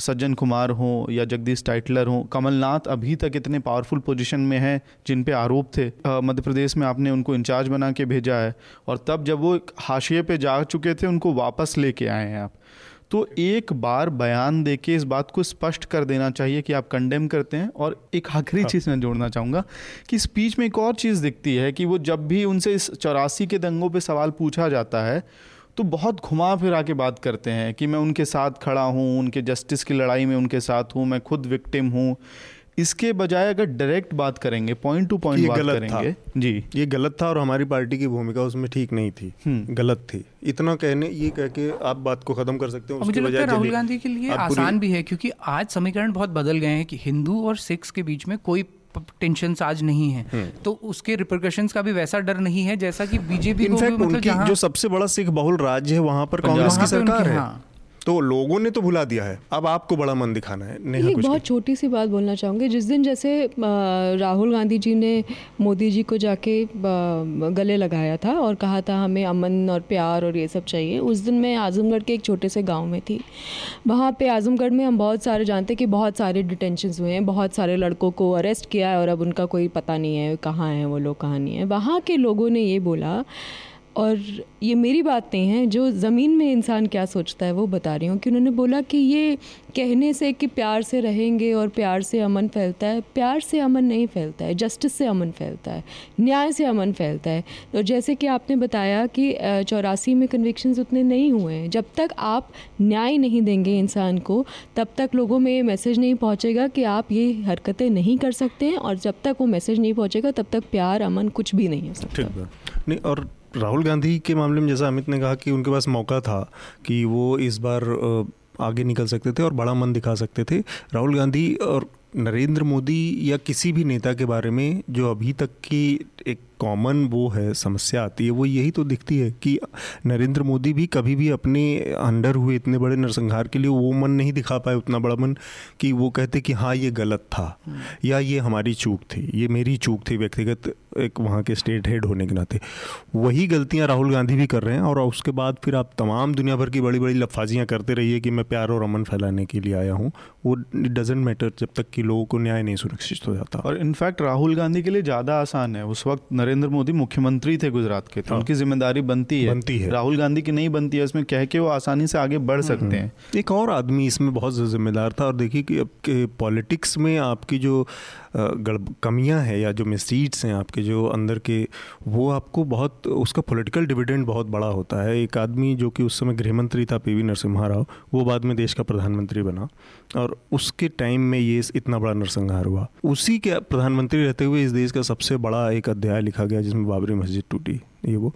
सज्जन कुमार हों या जगदीश टाइटलर हों कमलनाथ अभी तक इतने पावरफुल पोजीशन में हैं जिन पे आरोप थे मध्य प्रदेश में आपने उनको इंचार्ज बना के भेजा है और तब जब वो हाशिए पे जा चुके थे उनको वापस लेके आए हैं आप तो एक बार बयान दे के इस बात को स्पष्ट कर देना चाहिए कि आप कंडेम करते हैं और एक आखिरी हाँ। चीज़ मैं जोड़ना चाहूँगा कि स्पीच में एक और चीज़ दिखती है कि वो जब भी उनसे इस चौरासी के दंगों पे सवाल पूछा जाता है तो बहुत घुमा फिरा के बात करते हैं कि मैं उनके साथ खड़ा हूँ उनके जस्टिस की लड़ाई में उनके साथ हूँ मैं खुद विक्टिम हूँ। इसके बजाय अगर डायरेक्ट बात करेंगे पॉइंट टू पॉइंट बात गलत करेंगे जी। ये गलत था और हमारी पार्टी की भूमिका उसमें ठीक नहीं थी। हम्म। गलत थी। इतना कहने ये कह के आप बात को खत्म कर सकते हो मुझे लगता है राहुल गांधी के लिए आसान भी है क्योंकि आज समीकरण बहुत बदल गए हैं कि हिंदू और सिख्स के बीच में कोई टेंशन आज नहीं है हम्म। तो उसके रिप्रिकॉशन का भी वैसा डर नहीं है जैसा कि बीजेपी को भी मतलब जो सबसे बड़ा सिख बहुल राज्य है वहाँ पर कांग्रेस की सरकार है हाँ। तो लोगों ने तो भुला दिया है। अब आपको बड़ा मन दिखाना है। एक बहुत छोटी सी बात बोलना चाहूँगी। जिस दिन जैसे राहुल गांधी जी ने मोदी जी को जाके गले लगाया था और कहा था हमें अमन और प्यार और ये सब चाहिए उस दिन मैं आजमगढ़ के एक छोटे से गाँव में थी। वहाँ पे आजमगढ़ में हम बहुत सारे जानते कि बहुत सारे डिटेंशन हुए हैं। बहुत सारे लड़कों को अरेस्ट किया है और अब उनका कोई पता नहीं है कहाँ हैं वो लोग कहाँ नहीं है। वहाँ के लोगों ने ये बोला और ये मेरी बात है, जो ज़मीन में इंसान क्या सोचता है वो बता रही हूँ कि उन्होंने बोला कि ये कहने से कि प्यार से रहेंगे और प्यार से अमन फैलता है, प्यार से अमन नहीं फैलता है, जस्टिस से अमन फैलता है, न्याय से अमन फैलता है। तो जैसे कि आपने बताया कि चौरासी में कन्विक्शंस उतने नहीं हुए हैं, जब तक आप न्याय नहीं देंगे इंसान को, तब तक लोगों में ये मैसेज नहीं पहुँचेगा कि आप ये हरकतें नहीं कर सकते हैं, और जब तक वो मैसेज नहीं पहुँचेगा, तब तक प्यार, अमन कुछ भी नहीं हो सकता। नहीं, और राहुल गांधी के मामले में जैसा अमित ने कहा कि उनके पास मौका था कि वो इस बार आगे निकल सकते थे और बड़ा मन दिखा सकते थे। राहुल गांधी और नरेंद्र मोदी या किसी भी नेता के बारे में जो अभी तक की एक कॉमन वो है, समस्या आती है, वो यही तो दिखती है कि नरेंद्र मोदी भी कभी भी अपने अंडर हुए इतने बड़े नरसंहार के लिए वो मन नहीं दिखा पाए, उतना बड़ा मन कि वो कहते कि हाँ ये गलत था या ये हमारी चूक थी, ये मेरी चूक थी व्यक्तिगत एक वहाँ के स्टेट हेड होने के नाते। वही गलतियाँ राहुल गांधी भी कर रहे हैं और उसके बाद फिर आप तमाम दुनिया भर की बड़ी बड़ी लफाजियाँ करते रहिए कि मैं प्यार और अमन फैलाने के लिए आया हूँ। वो डजेंट मैटर जब तक कि लोगों को न्याय नहीं सुरक्षित हो जाता। और इनफैक्ट राहुल गांधी के लिए ज़्यादा आसान है। उस वक्त नरेंद्र मोदी मुख्यमंत्री थे गुजरात के तो उनकी ज़िम्मेदारी बनती है। बनती है। राहुल गांधी की नहीं बनती है इसमें कह के वो आसानी से आगे बढ़ सकते हैं। एक और आदमी इसमें बहुत जिम्मेदार था और देखिए कि अब पॉलिटिक्स में आपकी जो कमियाँ हैं या जो मिसरीड्स हैं आपके, जो अंदर के, वो आपको बहुत, उसका पॉलिटिकल डिविडेंड बहुत बड़ा होता है। एक आदमी जो कि उस समय गृहमंत्री था पी वी नरसिम्हा राव वो बाद में देश का प्रधानमंत्री बना और उसके टाइम में ये इतना बड़ा नरसंहार हुआ। उसी के प्रधानमंत्री रहते हुए इस देश का सबसे बड़ा एक अध्याय लिखा गया जिसमें बाबरी मस्जिद टूटी। ये वो।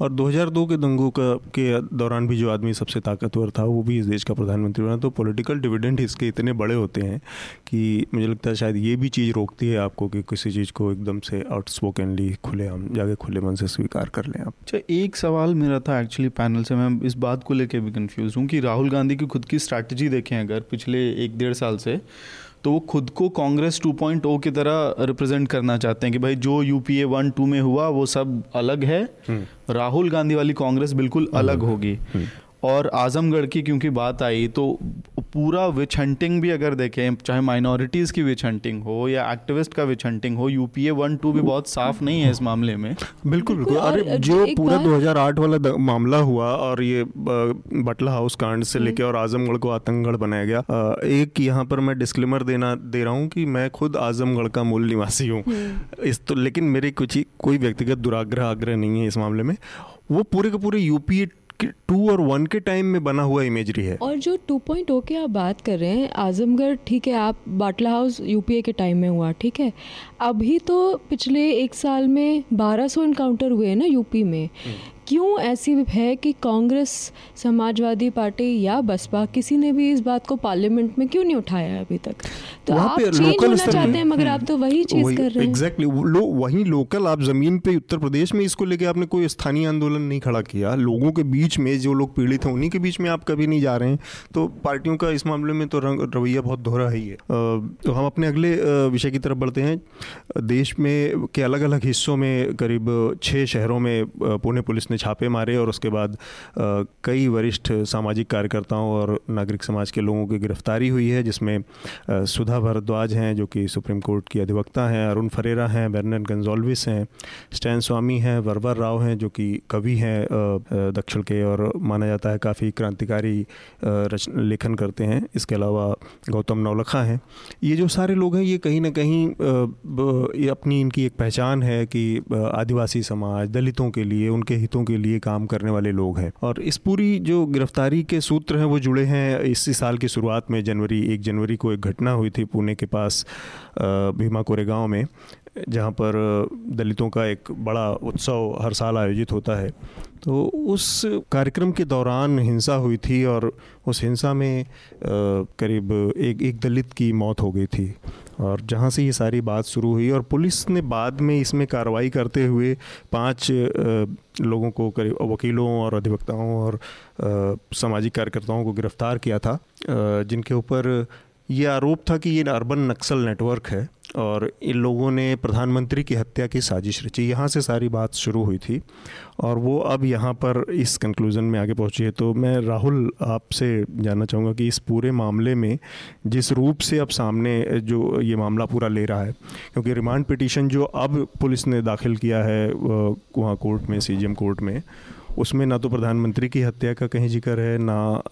और 2002 के दंगों का, के दौरान भी जो आदमी सबसे ताकतवर था, वो भी इस देश का प्रधानमंत्री बना तो पॉलिटिकल डिविडेंड इसके इतने बड़े होते हैं कि मुझे लगता है शायद ये भी चीज़ रोकती है आपको कि किसी चीज़ को एकदम से आउटस्पोकनली खुले हम, जाके खुले मन से स्वीकार कर लें आप। अच्छा एक सवाल मेरा था एक्चुअली पैनल से, मैं इस बात को लेकर भी कन्फ्यूज़ हूँ कि राहुल गांधी की खुद की स्ट्रैटेजी देखें अगर पिछले एक डेढ़ साल से तो वो खुद को कांग्रेस 2.0 की तरह रिप्रेजेंट करना चाहते हैं कि भाई जो यूपीए वन टू में हुआ वो सब अलग है हम्म। राहुल गांधी वाली कांग्रेस बिल्कुल अलग होगी हम्म। और आजमगढ़ की क्योंकि बात आई तो पूरा विच हंटिंग भी अगर देखें चाहे माइनॉरिटीज़ की विच हंटिंग हो या एक्टिविस्ट का विच हंटिंग हो यूपीए वन टू भी बहुत साफ़ नहीं है इस मामले में। बिल्कुल बिल्कुल। अरे जो पूरा 2008 वाला मामला हुआ और ये बटला हाउस कांड से लेके और आजमगढ़ को आतंकगढ़ बनाया गया एक यहाँ पर मैं डिस्क्लेमर देना दे रहा हूँ कि मैं खुद आजमगढ़ का मूल निवासी हूँ। हम्म। इस तो लेकिन मेरे कुछ ही कोई व्यक्तिगत दुराग्रह आग्रह नहीं है इस मामले में। वो पूरे के पूरे यूपीए टू और वन के टाइम में बना हुआ इमेजरी है। और जो टू पॉइंट ओ के आप बात कर रहे हैं आजमगढ़ ठीक है आप बाटला हाउस यूपीए के टाइम में हुआ ठीक है? अभी तो पिछले एक साल में बारह सौ इनकाउंटर हुए हैं ना यूपी में। हम्म। क्यों ऐसी है कि कांग्रेस समाजवादी पार्टी या बसपा किसी ने भी इस बात को पार्लियामेंट में क्यों नहीं उठाया है अभी तक? तो आप चेंज होना चाहते हैं मगर आप तो वही चीज़ कर रहे हैं। एग्जैक्टली लो, वही लोकल आप ज़मीन पे उत्तर प्रदेश में इसको लेके आपने कोई स्थानीय आंदोलन नहीं खड़ा किया। लोगों के बीच में जो लोग पीड़ित हैं उन्हीं के बीच में आप कभी नहीं जा रहे हैं। तो पार्टियों का इस मामले में तो रवैया बहुत दोहरा ही है तो हम अपने अगले विषय की तरफ़ बढ़ते हैं। देश में के अलग अलग हिस्सों में करीब छः शहरों में पुणे पुलिस ने ने छापे मारे और उसके बाद कई वरिष्ठ सामाजिक कार्यकर्ताओं और नागरिक समाज के लोगों की गिरफ्तारी हुई है, जिसमें सुधा भारद्वाज हैं, जो कि सुप्रीम कोर्ट की अधिवक्ता हैं, अरुण फरेरा हैं, बर्नन गंजोल्विस हैं, स्टैन स्वामी हैं, वरवर राव हैं, जो कि कवि हैं दक्षिण के और माना जाता है काफ़ी क्रांतिकारी लेखन करते हैं। इसके अलावा गौतम नौलखा हैं। ये जो सारे लोग हैं, ये कहीं ना कहीं ये अपनी इनकी एक पहचान है कि आदिवासी समाज, दलितों के लिए, उनके हितों के लिए काम करने वाले लोग हैं। और इस पूरी जो गिरफ्तारी के सूत्र हैं, वो जुड़े हैं। इसी साल की शुरुआत में जनवरी, एक जनवरी को एक घटना हुई थी पुणे के पास भीमा कोरेगांव में। जहाँ पर दलितों का एक बड़ा उत्सव हर साल आयोजित होता है। तो उस कार्यक्रम के दौरान हिंसा हुई थी और उस हिंसा में करीब एक एक दलित की मौत हो गई थी। और जहाँ से ये सारी बात शुरू हुई और पुलिस ने बाद में इसमें कार्रवाई करते हुए पाँच लोगों को करीब, वकीलों और अधिवक्ताओं और सामाजिक कार्यकर्ताओं को गिरफ़्तार किया था जिनके ऊपर ये आरोप था कि ये अर्बन नक्सल नेटवर्क है और इन लोगों ने प्रधानमंत्री की हत्या की साजिश रची। यहाँ से सारी बात शुरू हुई थी और वो अब यहाँ पर इस कंक्लूज़न में आगे पहुँची है। तो मैं राहुल, आपसे जानना चाहूँगा कि इस पूरे मामले में जिस रूप से अब सामने जो ये मामला पूरा ले रहा है, क्योंकि रिमांड पिटीशन जो अब पुलिस ने दाखिल किया है वहाँ कोर्ट में सी कोर्ट में उसमें ना तो प्रधानमंत्री की हत्या का कहीं ज़िक्र है, ना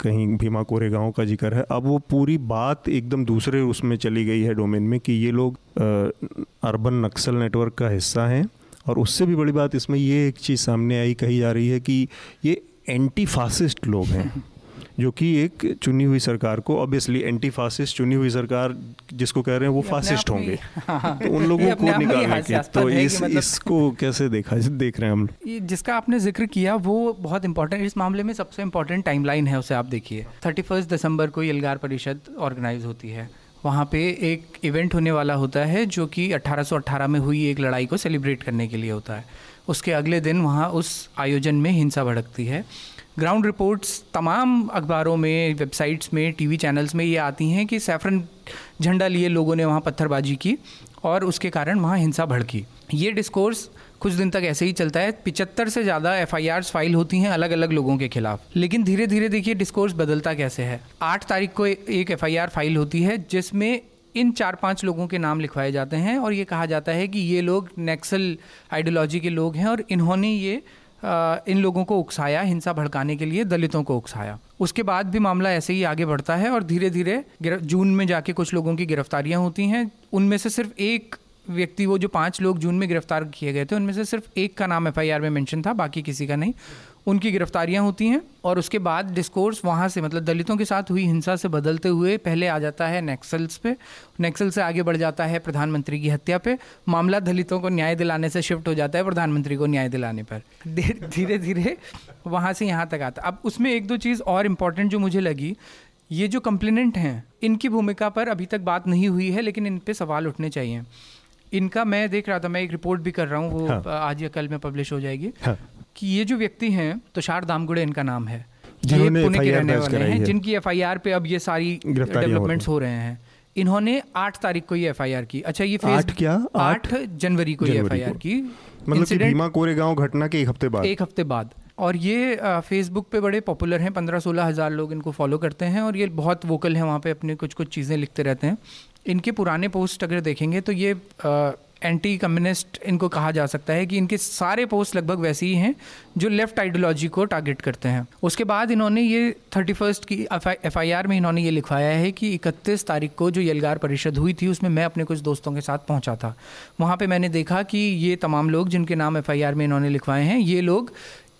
कहीं भीमा कोरेगांव का ज़िक्र है। अब वो पूरी बात एकदम दूसरे उसमें चली गई है डोमेन में कि ये लोग अर्बन नक्सल नेटवर्क का हिस्सा हैं और उससे भी बड़ी बात इसमें ये एक चीज़ सामने आई, कही जा रही है कि ये एंटी फासिस्ट लोग हैं। जो कि एक चुनी हुई सरकार को ऑब्वियसली एंटी फासिस्ट चुनी हुई सरकार जिसको कह रहे हैं वो फासिस्ट होंगे हाँ। तो उन लोगों को निकालने की तो इस मतलब इसको कैसे देखा देख रहे हैं हम जिसका आपने ज़िक्र किया वो बहुत इंपॉर्टेंट इस मामले में सबसे इम्पोर्टेंट टाइमलाइन है उसे आप देखिए। थर्टी दिसंबर को यलगार परिषद ऑर्गेनाइज होती है। वहाँ पे एक इवेंट होने वाला होता है जो कि 1818 में हुई एक लड़ाई को सेलिब्रेट करने के लिए होता है। उसके अगले दिन वहाँ उस आयोजन में हिंसा भड़कती है। ग्राउंड रिपोर्ट्स तमाम अखबारों में वेबसाइट्स में टीवी चैनल्स में ये आती हैं कि सैफरन झंडा लिए लोगों ने वहाँ पत्थरबाजी की और उसके कारण वहाँ हिंसा भड़की। ये डिस्कोर्स कुछ दिन तक ऐसे ही चलता है। पिचहत्तर से ज़्यादा एफ़ फ़ाइल होती हैं अलग अलग लोगों के खिलाफ। लेकिन धीरे धीरे देखिए डिस्कोर्स बदलता कैसे है। आठ तारीख को एक एफआईआर फ़ाइल होती है, जिसमें इन चार पाँच लोगों के नाम लिखवाए जाते हैं और ये कहा जाता है कि ये लोग नेक्सल आइडियोलॉजी के लोग हैं और इन्होंने ये इन लोगों को उकसाया, हिंसा भड़काने के लिए, दलितों को उकसाया। उसके बाद भी मामला ऐसे ही आगे बढ़ता है और धीरे धीरे जून में जाके कुछ लोगों की गिरफ्तारियाँ होती हैं। उनमें से सिर्फ़ एक व्यक्ति, वो जो पाँच लोग जून में गिरफ़्तार किए गए थे, उनमें से सिर्फ़ एक का नाम एफआईआर में मेंशन था, बाकी किसी का नहीं। उनकी गिरफ्तारियाँ होती हैं और उसके बाद डिस्कोर्स वहाँ से मतलब दलितों के साथ हुई हिंसा से बदलते हुए पहले आ जाता है नेक्सल्स पे। नेक्सल से आगे बढ़ जाता है प्रधानमंत्री की हत्या पे। मामला दलितों को न्याय दिलाने से शिफ्ट हो जाता है प्रधानमंत्री को न्याय दिलाने पर। धीरे धीरे वहाँ से यहाँ तक आता। अब उसमें एक दो चीज़ और इंपॉर्टेंट जो मुझे लगी ये जो कंप्लेनेंट हैं इनकी भूमिका पर अभी तक बात नहीं हुई है लेकिन इन पर सवाल उठने चाहिए। इनका मैं देख रहा था मैं एक रिपोर्ट भी कर रहा हूँ वो हाँ। आज या कल में पब्लिश हो जाएगी। हाँ। कि ये जो व्यक्ति हैं तुषार दामगुड़े इनका नाम है। ये पुणे के रहने वाले हैं जिनकी एफआईआर पे अब ये सारी डेवलपमेंट्स हो रहे हैं। इन्होंने आठ तारीख को ये एफआईआर की। अच्छा ये आठ क्या? आठ जनवरी को ये एफआईआर की। मतलब कि भीमा कोरेगांव घटना के एक हफ़्ते बाद। एक हफ़्ते बाद। और ये फेसबुक पे बड़े पॉपुलर हैं पंद्रह सोलह हज़ार लोग इनको फॉलो करते हैं और ये बहुत वोकल हैं वहाँ पे अपने कुछ कुछ चीज़ें लिखते रहते हैं। इनके पुराने पोस्ट अगर देखेंगे तो ये एंटी कम्युनिस्ट इनको कहा जा सकता है कि इनके सारे पोस्ट लगभग वैसे ही हैं जो लेफ़्ट आइडियोलॉजी को टारगेट करते हैं। उसके बाद इन्होंने ये थर्टी फ़र्स्ट की एफ़ आई आर में इन्होंने ये लिखवाया है कि इकतीस तारीख को जो यलगार परिषद हुई थी, उसमें मैं अपने कुछ दोस्तों के साथ पहुँचा था। वहाँ पर मैंने देखा कि ये तमाम लोग जिनके नाम एफ़ आई आर में इन्होंने लिखवाए हैं, ये लोग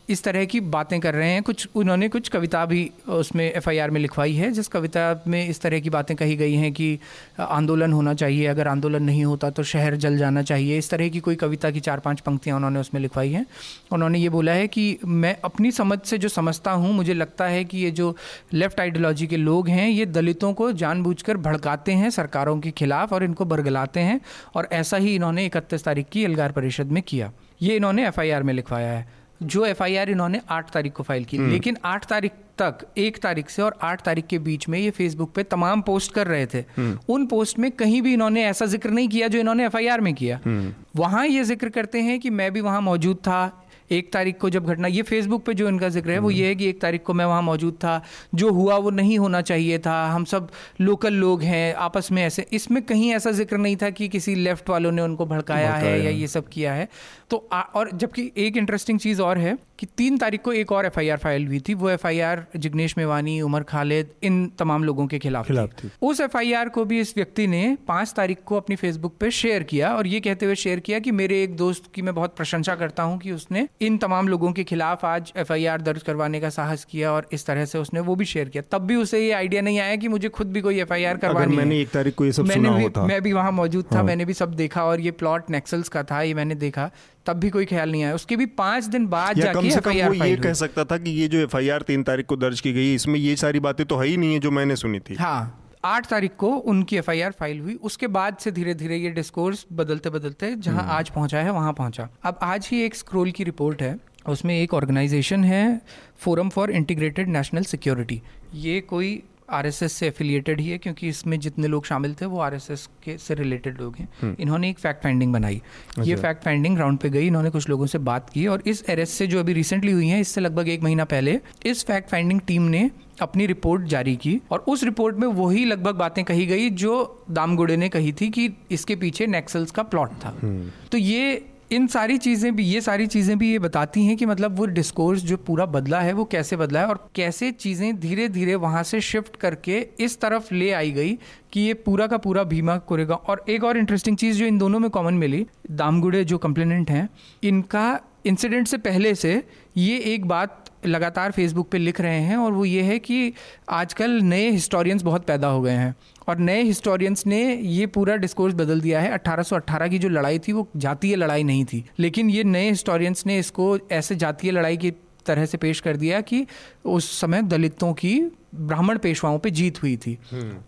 इस तरह की बातें कर रहे हैं। कुछ, उन्होंने कुछ कविता भी उसमें एफआईआर में लिखवाई है, जिस कविता में इस तरह की बातें कही गई हैं कि आंदोलन होना चाहिए, अगर आंदोलन नहीं होता तो शहर जल जाना चाहिए। इस तरह की कोई कविता की चार पाँच पंक्तियाँ उन्होंने उसमें लिखवाई हैं। उन्होंने ये बोला है कि, मैं अपनी समझ से जो समझता हूँ, मुझे लगता है कि ये जो लेफ़्ट आइडियोलॉजी के लोग हैं, ये दलितों को जानबूझकर भड़काते हैं सरकारों के खिलाफ और इनको बरगलाते हैं। और ऐसा ही इन्होंने इकतीस तारीख की एलगार परिषद में किया। ये इन्होंने एफआईआर में लिखवाया है। जो एफआईआर इन्होंने आठ तारीख को फ़ाइल की हम्म। लेकिन आठ तारीख तक एक तारीख से और आठ तारीख के बीच में ये फेसबुक पे तमाम पोस्ट कर रहे थे हम्म। उन पोस्ट में कहीं भी इन्होंने ऐसा ज़िक्र नहीं किया जो इन्होंने एफआईआर में किया हम्म। वहाँ ये ज़िक्र करते हैं कि मैं भी वहाँ मौजूद था एक तारीख को जब घटना ये फेसबुक पे जो इनका ज़िक्र है वो ये है कि एक तारीख को मैं वहाँ मौजूद था। जो हुआ वो नहीं होना चाहिए था। हम सब लोकल लोग हैं आपस में ऐसे इसमें कहीं ऐसा ज़िक्र नहीं था कि किसी लेफ़्ट वालों ने उनको भड़काया है या ये सब किया है। तो आ, और जबकि एक इंटरेस्टिंग चीज़ और है कि तीन तारीख को एक और एफआईआर फ़ाइल हुई थी। वो एफआईआर जिग्नेश मेवानी उमर खालिद इन तमाम लोगों के खिलाफ, खिलाफ थी।, उस एफआईआर को भी इस व्यक्ति ने पाँच तारीख को अपनी फेसबुक पे शेयर किया और ये कहते हुए शेयर किया कि मेरे एक दोस्त की मैं बहुत प्रशंसा करता हूँ कि उसने इन तमाम लोगों के खिलाफ आज एफआईआर दर्ज करवाने का साहस किया और इस तरह से उसने वो भी शेयर किया। तब भी उसे ये आइडिया नहीं आया कि मुझे खुद भी कोई एफ़ आई आर करवानी मैंने एक तारीख को ये सब मैंने सुना भी। मैं भी वहाँ मौजूद था हाँ। मैंने भी सब देखा और ये प्लॉट नेक्सल्स का था ये मैंने देखा। तब भी कोई ख्याल नहीं आया। उसके भी पाँच दिन बाद जाके कम से कम वो ये कह सकता था कि ये जो एफ़ तीन तारीख को दर्ज की गई इसमें ये सारी बातें तो है ही नहीं है जो मैंने सुनी थी। हाँ। आठ तारीख को उनकी एफआईआर फ़ाइल हुई। उसके बाद से धीरे धीरे ये डिस्कोर्स बदलते बदलते जहाँ हम्म। आज पहुँचा है वहाँ पहुँचा। अब आज ही एक स्क्रोल की रिपोर्ट है। उसमें एक ऑर्गेनाइजेशन है forum for integrated national security ये कोई आरएसएस से एफिलिएटेड ही है क्योंकि इसमें जितने लोग शामिल थे वो आरएसएस के से रिलेटेड लोग हैं हम्म। इन्होंने एक फैक्ट फाइंडिंग बनाई ये फैक्ट फाइंडिंग राउंड पे गई इन्होंने कुछ लोगों से बात की और इस अरेस्ट से जो अभी रिसेंटली हुई है इससे लगभग एक महीना पहले इस फैक्ट फाइंडिंग टीम ने अपनी रिपोर्ट जारी की और उस रिपोर्ट में वही लगभग बातें कही गई जो दामगुड़े ने कही थी कि इसके पीछे नेक्सल्स का प्लॉट था हम्म। तो ये इन सारी चीज़ें भी, ये सारी चीज़ें भी ये बताती हैं कि मतलब वो डिस्कोर्स जो पूरा बदला है, वो कैसे बदला है और कैसे चीज़ें धीरे धीरे वहाँ से शिफ्ट करके इस तरफ़ ले आई गई कि ये पूरा का पूरा भीमा कोरेगा। और एक और इंटरेस्टिंग चीज़ जो इन दोनों में कॉमन मिली, दामगुड़े जो कंप्लेनेंट हैं, इनका इंसिडेंट से पहले से ये एक बात लगातार फेसबुक पे लिख रहे हैं और वो ये है कि आजकल नए हिस्टोरियंस बहुत पैदा हो गए हैं। और नए हिस्टोरियंस ने ये पूरा डिस्कोर्स बदल दिया है। 1818 की जो लड़ाई थी वो जातीय लड़ाई नहीं थी। लेकिन ये नए हिस्टोरियंस ने इसको ऐसे जातीय लड़ाई की तरह से पेश कर दिया कि उस समय दलितों की ब्राह्मण पेशवाओं पे जीत हुई थी।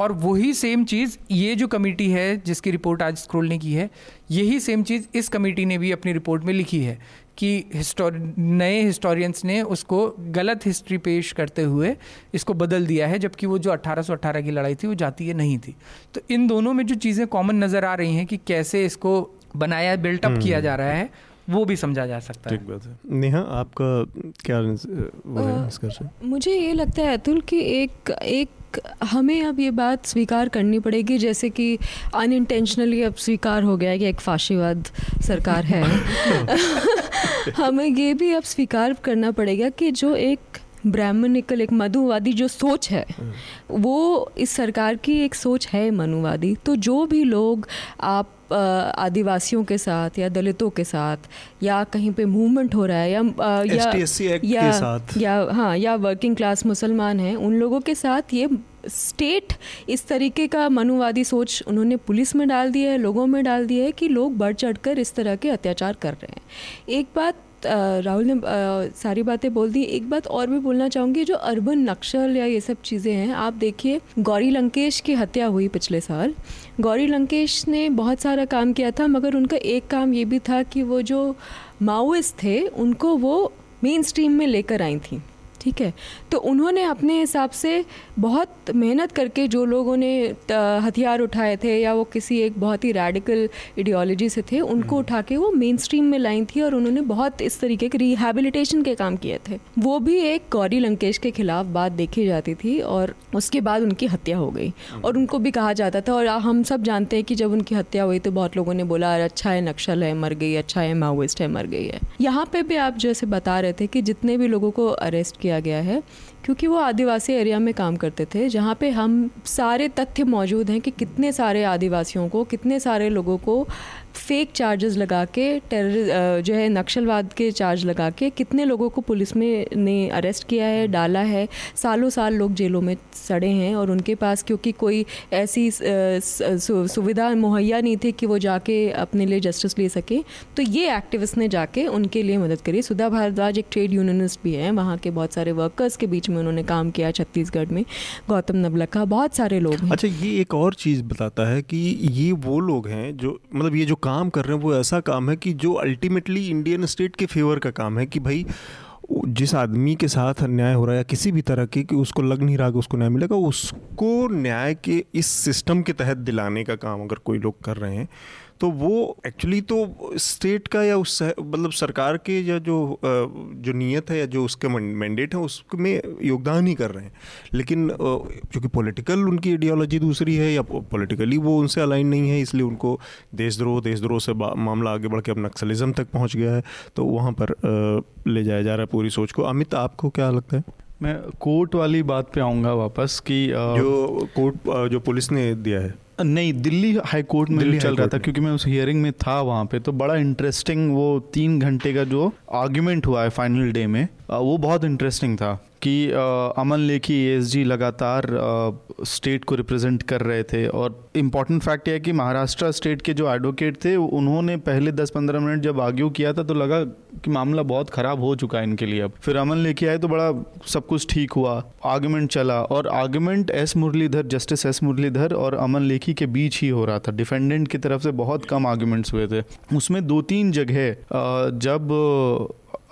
और वही सेम चीज़ ये जो कमेटी है जिसकी रिपोर्ट आज स्क्रोल ने की है यही सेम चीज़ इस कमेटी ने भी अपनी रिपोर्ट में लिखी है। कि हिस्टोर नए हिस्टोरियंस ने उसको गलत हिस्ट्री पेश करते हुए इसको बदल दिया है जबकि वो जो 1818 की लड़ाई थी वो जाती है नहीं थी। तो इन दोनों में जो चीज़ें कॉमन नज़र आ रही हैं कि कैसे इसको बनाया बिल्टअप किया जा रहा है वो भी समझा जा सकता है। ठीक बात है। नेहा आपका क्या वो है निष्कर्ष है मुझे ये लगता है अतुल कि एक एक हमें अब ये बात स्वीकार करनी पड़ेगी जैसे कि अनइंटेंशनली अब स्वीकार हो गया है कि एक फाशीवाद सरकार है। हमें ये भी अब स्वीकार करना पड़ेगा कि जो एक ब्राह्मणिकल एक मधुवादी जो सोच है वो इस सरकार की एक सोच है मनुवादी। तो जो भी लोग आप आदिवासियों के साथ या दलितों के साथ या कहीं पे मूवमेंट हो रहा है या या या, के साथ। या हाँ या वर्किंग क्लास मुसलमान हैं उन लोगों के साथ ये स्टेट इस तरीके का मनुवादी सोच उन्होंने पुलिस में डाल दिया है लोगों में डाल दिया है कि लोग बढ़ चढ़कर इस तरह के अत्याचार कर रहे हैं। एक बात राहुल ने सारी बातें बोल दी। एक बात और भी बोलना चाहूँगी, जो अर्बन नक्सल या ये सब चीज़ें हैं, आप देखिए, गौरी लंकेश की हत्या हुई पिछले साल। गौरी लंकेश ने बहुत सारा काम किया था, मगर उनका एक काम ये भी था कि वो जो माओइस्ट थे, उनको वो मेन स्ट्रीम में लेकर आई थी। ठीक है? तो उन्होंने अपने हिसाब से बहुत मेहनत करके जो लोगों ने हथियार उठाए थे या वो किसी एक बहुत ही रेडिकल आइडियोलॉजी से थे उनको उठा के वो मेन स्ट्रीम में लाई थी और उन्होंने बहुत इस तरीके के रिहेबिलिटेशन के काम किए थे। वो भी एक गौरी लंकेश के खिलाफ बात देखी जाती थी और उसके बाद उनकी हत्या हो गई। और उनको भी कहा जाता था और हम सब जानते हैं कि जब उनकी हत्या हुई तो बहुत लोगों ने बोला अरे अच्छा है नक्सल है मर गई अच्छा है माओइस्ट है मर गई है। यहाँ पे भी आप जैसे बता रहे थे कि जितने भी लोगों को अरेस्ट किया गया है क्योंकि वो आदिवासी एरिया में काम करते थे, जहाँ पे हम सारे तथ्य मौजूद हैं कि कितने सारे आदिवासियों को, कितने सारे लोगों को फेक चार्जेस लगा के टेरर जो है नक्सलवाद के चार्ज लगा के, कितने लोगों को पुलिस में, ने अरेस्ट किया है, डाला है? सालों साल लोग जेलों में सड़े हैं और उनके पास क्योंकि कोई ऐसी सुविधा, मुहैया नहीं थी कि वो जाके अपने लिए जस्टिस ले सके। तो ये एक्टिविस्ट ने जाके उनके लिए मदद करी। सुधा भारद्वाज एक ट्रेड यूनियनिस्ट भी हैं। वहाँ के बहुत सारे वर्कर्स के बीच में उन्होंने काम किया छत्तीसगढ़ में। गौतम नवलखा बहुत सारे लोग अच्छा ये एक और चीज़ बताता है कि ये वो लोग हैं जो मतलब ये जो काम कर रहे हैं, वो ऐसा काम है कि जो अल्टीमेटली इंडियन स्टेट के फेवर का काम है कि भाई जिस आदमी के साथ अन्याय हो रहा है या किसी भी तरह के, कि उसको लग नहीं रहा कि उसको न्याय मिलेगा, उसको न्याय के इस सिस्टम के तहत दिलाने का काम अगर कोई लोग कर रहे हैं तो वो एक्चुअली तो स्टेट का या उस मतलब सरकार के या जो जो नीयत है या जो उसका मैंडेट है उसमें योगदान ही कर रहे हैं। लेकिन क्योंकि पॉलिटिकल उनकी आइडियोलॉजी दूसरी है या पॉलिटिकली वो उनसे अलाइन नहीं है इसलिए उनको देशद्रोह देशद्रोह से मामला आगे बढ़ के अब नक्सलिज्म तक पहुँच गया है तो वहाँ पर ले जाया जा रहा है पूरी सोच को। अमित आपको क्या लगता है? मैं कोर्ट वाली बात पे आऊँगा वापस कि जो कोर्ट जो पुलिस ने दिया है। नहीं दिल्ली हाई कोर्ट में दिल्ली चल रहा था? क्योंकि मैं उस हियरिंग में था वहाँ पे तो बड़ा इंटरेस्टिंग वो तीन घंटे का जो आर्ग्यूमेंट हुआ है फाइनल डे में वो बहुत इंटरेस्टिंग था। कि अमन लेखी एएसजी लगातार स्टेट को रिप्रेजेंट कर रहे थे। और इंपॉर्टेंट फैक्ट यह है कि महाराष्ट्र स्टेट के जो एडवोकेट थे, उन्होंने पहले 10-15 मिनट जब आर्ग्यू किया था तो लगा कि मामला बहुत खराब हो चुका है इनके लिए अब। फिर अमन लेके आए तो बड़ा सब कुछ ठीक हुआ। आर्ग्यूमेंट चला और argument S Muralidhar justice S Muralidhar और अमन लेखी के बीच ही हो रहा था। डिफेंडेंट की तरफ़ से बहुत कम आर्ग्यूमेंट्स हुए थे। उसमें दो तीन जगह जब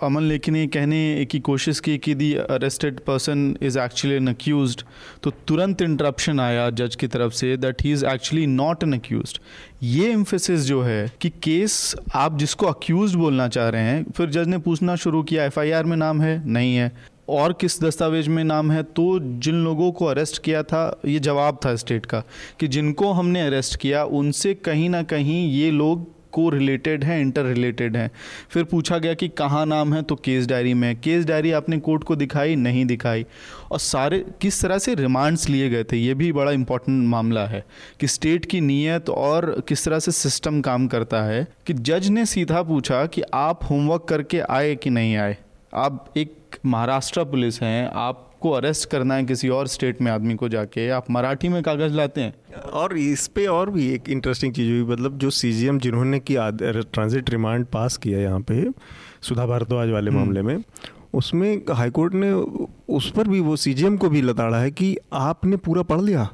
अमन लेखी ने कहने की कोशिश की कि the arrested person is actually an accused तो तुरंत इंटरप्शन आया जज की तरफ़ से that he is actually not an accused ये एम्फेसिस जो है कि केस आप जिसको अक्यूज बोलना चाह रहे हैं, फिर जज ने पूछना शुरू किया एफआईआर में नाम है? नहीं है. और किस दस्तावेज़ में नाम है? तो जिन लोगों को अरेस्ट किया था, ये जवाब था स्टेट का कि जिनको हमने अरेस्ट किया, उनसे कहीं ना कहीं ये लोग को रिलेटेड हैं इंटर रिलेटेड हैं। फिर पूछा गया कि कहाँ नाम है तो केस डायरी में केस डायरी आपने कोर्ट को दिखाई, नहीं दिखाई। और सारे, किस तरह से रिमांड्स लिए गए थे, ये भी बड़ा इंपॉर्टेंट मामला है कि स्टेट की नीयत और किस तरह से सिस्टम काम करता है कि जज ने सीधा पूछा कि आप होमवर्क करके आए कि नहीं आए। आप एक महाराष्ट्र पुलिस हैं आपको अरेस्ट करना है किसी और स्टेट में आदमी को जाके आप मराठी में कागज़ लाते हैं? और इस पे और भी एक इंटरेस्टिंग चीज़ हुई मतलब जो सीजीएम जिन्होंने की ट्रांजिट रिमांड पास किया यहाँ पे सुधा भारद्वाज वाले मामले में उसमें हाईकोर्ट ने उस पर भी वो सीजीएम को भी लताड़ा है कि आपने पूरा पढ़ लिया।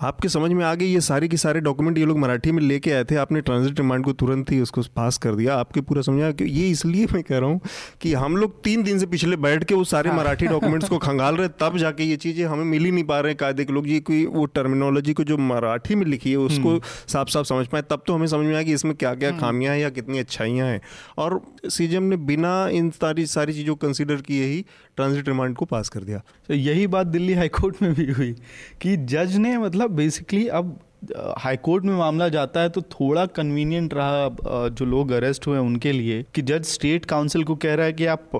आपके समझ में आ गई ये सारे के सारे डॉक्यूमेंट ये लोग मराठी में लेके आए थे आपने ट्रांजिट रिमांड को तुरंत ही उसको पास कर दिया। आपके पूरा समझा कि ये इसलिए मैं कह रहा हूँ कि हम लोग तीन दिन से पिछले बैठ के वो सारे मराठी डॉक्यूमेंट्स को खंगाल रहे तब जाके ये चीज़ें हमें मिल ही नहीं पा रहे कायदे के लोग। ये कोई वो टर्मिनोलॉजी को जो मराठी में लिखी है उसको साफ़ साफ़ समझ पाए तब तो हमें समझ में आया कि इसमें क्या क्या खामियाँ हैं या कितनी अच्छाइयाँ हैं। और सीजीएम ने बिना इन सारी सारी चीज़ों को कंसिडर किए ही ट्रांजिट रिमांड को पास कर दिया। तो यही बात दिल्ली हाईकोर्ट में भी हुई कि जज ने मतलब बेसिकली अब हाई कोर्ट में मामला जाता है तो थोड़ा कन्वीनियंट रहा जो लोग अरेस्ट हुए उनके लिए कि जज स्टेट काउंसिल को कह रहा है कि आप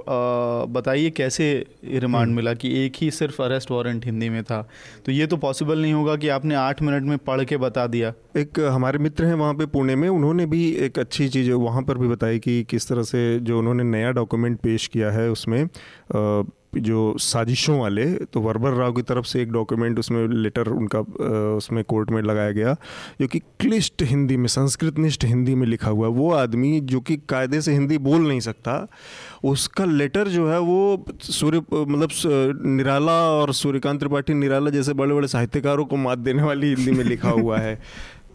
बताइए कैसे रिमांड हम्म। मिला कि एक ही सिर्फ़ अरेस्ट वारंट हिंदी में था तो ये तो पॉसिबल नहीं होगा कि आपने आठ मिनट में पढ़ के बता दिया एक हमारे मित्र हैं वहाँ पे पुणे में उन्होंने भी एक अच्छी चीज़ वहाँ पर भी बताई कि किस तरह से जो उन्होंने नया डॉक्यूमेंट पेश किया है उसमें जो साजिशों वाले तो वरबर राव की तरफ़ से एक डॉक्यूमेंट उसमें लेटर उनका उसमें कोर्ट में लगाया गया, जो कि क्लिष्ट हिंदी में संस्कृत निष्ठ हिंदी में लिखा हुआ वो आदमी जो कि कायदे से हिंदी बोल नहीं सकता, उसका लेटर जो है वो सूर्य मतलब निराला और सूर्यकांत त्रिपाठी निराला जैसे बड़े बड़े साहित्यकारों को मात देने वाली हिंदी में लिखा हुआ है।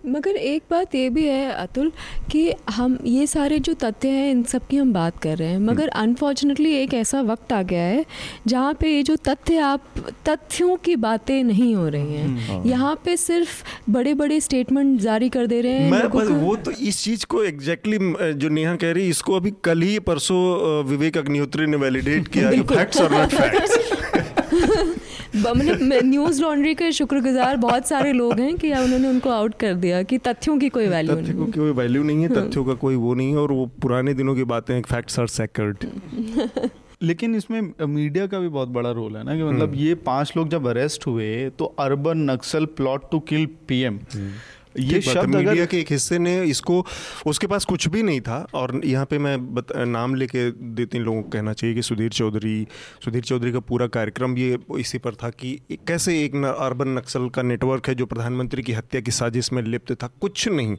मगर एक बात ये भी है अतुल कि हम ये सारे जो तथ्य हैं इन सब की हम बात कर रहे हैं। हम्म। मगर अनफॉर्चुनेटली एक ऐसा वक्त आ गया है जहाँ पे ये जो तथ्य आप तथ्यों की बातें नहीं हो रही हैं। हम्म, हाँ। यहाँ पे सिर्फ़ बड़े बड़े स्टेटमेंट जारी कर दे रहे हैं मैं बस वो तो इस चीज़ को एग्जैक्टली exactly जो नेहा कह रही इसको अभी कल ही परसों विवेक अग्निहोत्री ने वैलिडेट किया फैक्ट्स और नॉट फैक्ट्स मतलब न्यूज़ लॉन्ड्री के शुक्रगुजार बहुत सारे लोग हैं कि उन्होंने उनको आउट कर दिया कि तथ्यों की कोई वैल्यू नहीं है कोई वैल्यू नहीं है। तथ्यों का कोई वो नहीं है और वो पुराने दिनों की बातें फैक्ट्स आर सेकर्ड लेकिन इसमें मीडिया का भी बहुत बड़ा रोल है ना कि मतलब हम्म। ये पाँच लोग जब अरेस्ट हुए तो urban Naxal plot to kill PM ये शब्द मीडिया के एक हिस्से ने इसको उसके पास कुछ भी नहीं था और यहाँ पे मैं बत, नाम लेके दो तीन लोगों को कहना चाहिए कि सुधीर चौधरी सुधीर चौधरी का पूरा कार्यक्रम ये इसी पर था कि कैसे एक न, अर्बन नक्सल का नेटवर्क है जो प्रधानमंत्री की हत्या की साजिश में लिप्त था? कुछ नहीं।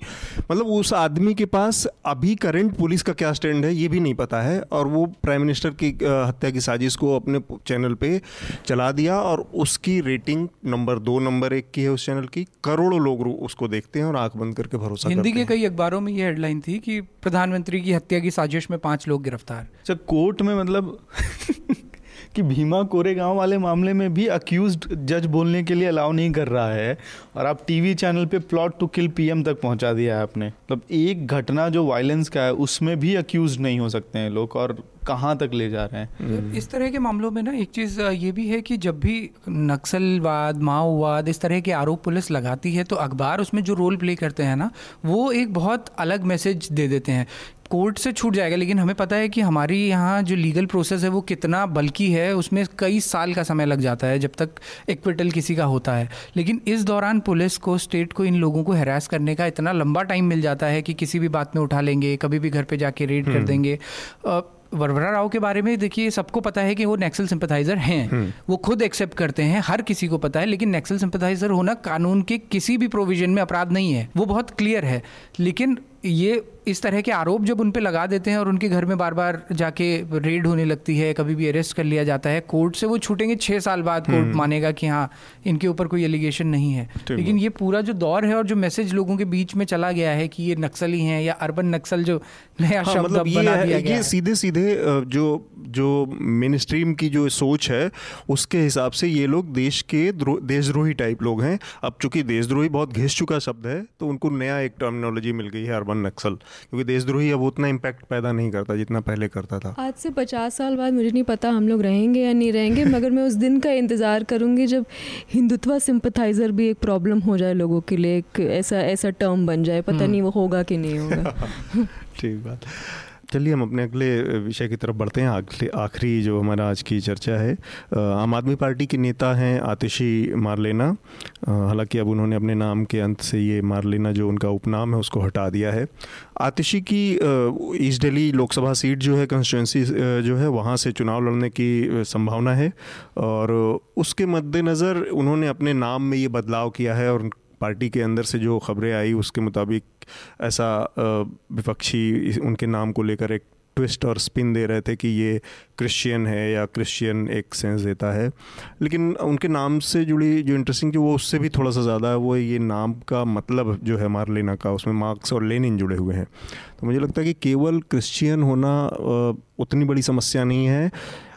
मतलब उस आदमी के पास अभी करंट पुलिस का क्या स्टैंड है ये भी नहीं पता है और वो प्राइम मिनिस्टर की हत्या की साजिश को अपने चैनल पे चला दिया और उसकी रेटिंग नंबर दो नंबर एक की है उस चैनल की करोड़ों लोग उसको देख देखते हैं और आँख बंद करके भरोसा हिंदी के कई अखबारों में ये हेडलाइन थी कि प्रधानमंत्री की हत्या की साजिश में पाँच लोग गिरफ़्तार। अच्छा कोर्ट में मतलब कि भीमा कोरे गाँव वाले मामले में भी अक्यूज जज बोलने के लिए अलाउ नहीं कर रहा है और आप टीवी चैनल पे प्लॉट टू किल पीएम तक पहुँचा दिया है आपने। मतलब एक घटना जो वायलेंस का है उसमें भी अक्यूज नहीं हो सकते हैं लोग और कहाँ तक ले जा रहे हैं? इस तरह के मामलों में ना एक चीज़ ये भी है कि जब भी नक्सलवाद माओवाद इस तरह के आरोप पुलिस लगाती है तो अखबार उसमें जो रोल प्ले करते हैं ना वो एक बहुत अलग मैसेज दे देते हैं। कोर्ट से छूट जाएगा लेकिन हमें पता है कि हमारी यहाँ जो लीगल प्रोसेस है वो कितना बल्कि है उसमें कई साल का समय लग जाता है जब तक एक्विटल किसी का होता है। लेकिन इस दौरान पुलिस को स्टेट को इन लोगों को हैरास करने का इतना लंबा टाइम मिल जाता है कि किसी भी बात में उठा लेंगे कभी भी घर पे जाके रेड कर हम्म। देंगे। वरवरा राव के बारे में देखिए सबको पता है कि वो नेक्सल सिंपथाइजर हैं। हम्म। वो खुद एक्सेप्ट करते हैं हर किसी को पता है लेकिन नेक्सल सिंपथाइजर होना कानून के किसी भी प्रोविज़न में अपराध नहीं है। वो बहुत क्लियर है। लेकिन ये इस तरह के आरोप जब उन पर लगा देते हैं और उनके घर में बार बार जाके रेड होने लगती है कभी भी अरेस्ट कर लिया जाता है कोर्ट से वो छूटेंगे छः साल बाद कोर्ट हम्म। मानेगा कि हाँ इनके ऊपर कोई एलिगेशन नहीं है। लेकिन ये पूरा जो दौर है और जो मैसेज लोगों के बीच में चला गया है कि ये नक्सली हैं या अर्बन नक्सल जो नया हाँ, शब्द मतलब बना दिया गया ये सीधे सीधे जो जो मेन स्ट्रीम की जो सोच है उसके हिसाब से ये लोग देश के देशद्रोही टाइप लोग हैं। अब चूँकि देशद्रोही बहुत घिस चुका शब्द है तो उनको नया एक टर्मिनोलॉजी मिल गई है अर्बन नक्सल क्योंकि देशद्रोही अब उतना इम्पैक्ट पैदा नहीं करता जितना पहले करता था। आज से पचास साल बाद मुझे नहीं पता हम लोग रहेंगे या नहीं रहेंगे मगर मैं उस दिन का इंतज़ार करूँगी जब हिंदुत्व सिंपथाइज़र भी एक प्रॉब्लम हो जाए लोगों के लिए एक ऐसा ऐसा टर्म बन जाए पता हम्म। नहीं वो होगा कि नहीं होगा। ठीक बात। चलिए हम अपने अगले विषय की तरफ़ बढ़ते हैं। अगले आखिरी जो हमारा आज की चर्चा है आम आदमी पार्टी के नेता हैं आतिशी मारलेना। हालाँकि अब उन्होंने अपने नाम के अंत से ये मारलेना जो उनका उपनाम है उसको हटा दिया है। आतिशी की ईस्ट दिल्ली लोकसभा सीट जो है कंस्टिट्यूंसी जो है, वहाँ से चुनाव लड़ने की संभावना है। और उसके मद्देनज़र उन्होंने अपने नाम में ये बदलाव किया है और पार्टी के अंदर से जो खबरें आई उसके मुताबिक ऐसा विपक्षी उनके नाम को लेकर एक ट्विस्ट और स्पिन दे रहे थे कि ये क्रिश्चियन है या क्रिश्चियन एक सेंस देता है। लेकिन उनके नाम से जुड़ी जो इंटरेस्टिंग थी वो उससे भी थोड़ा सा ज़्यादा है, वो ये नाम का मतलब जो है मार्लिना का, उसमें मार्क्स और लेनिन जुड़े हुए हैं। तो मुझे लगता है कि केवल क्रिश्चियन होना उतनी बड़ी समस्या नहीं है।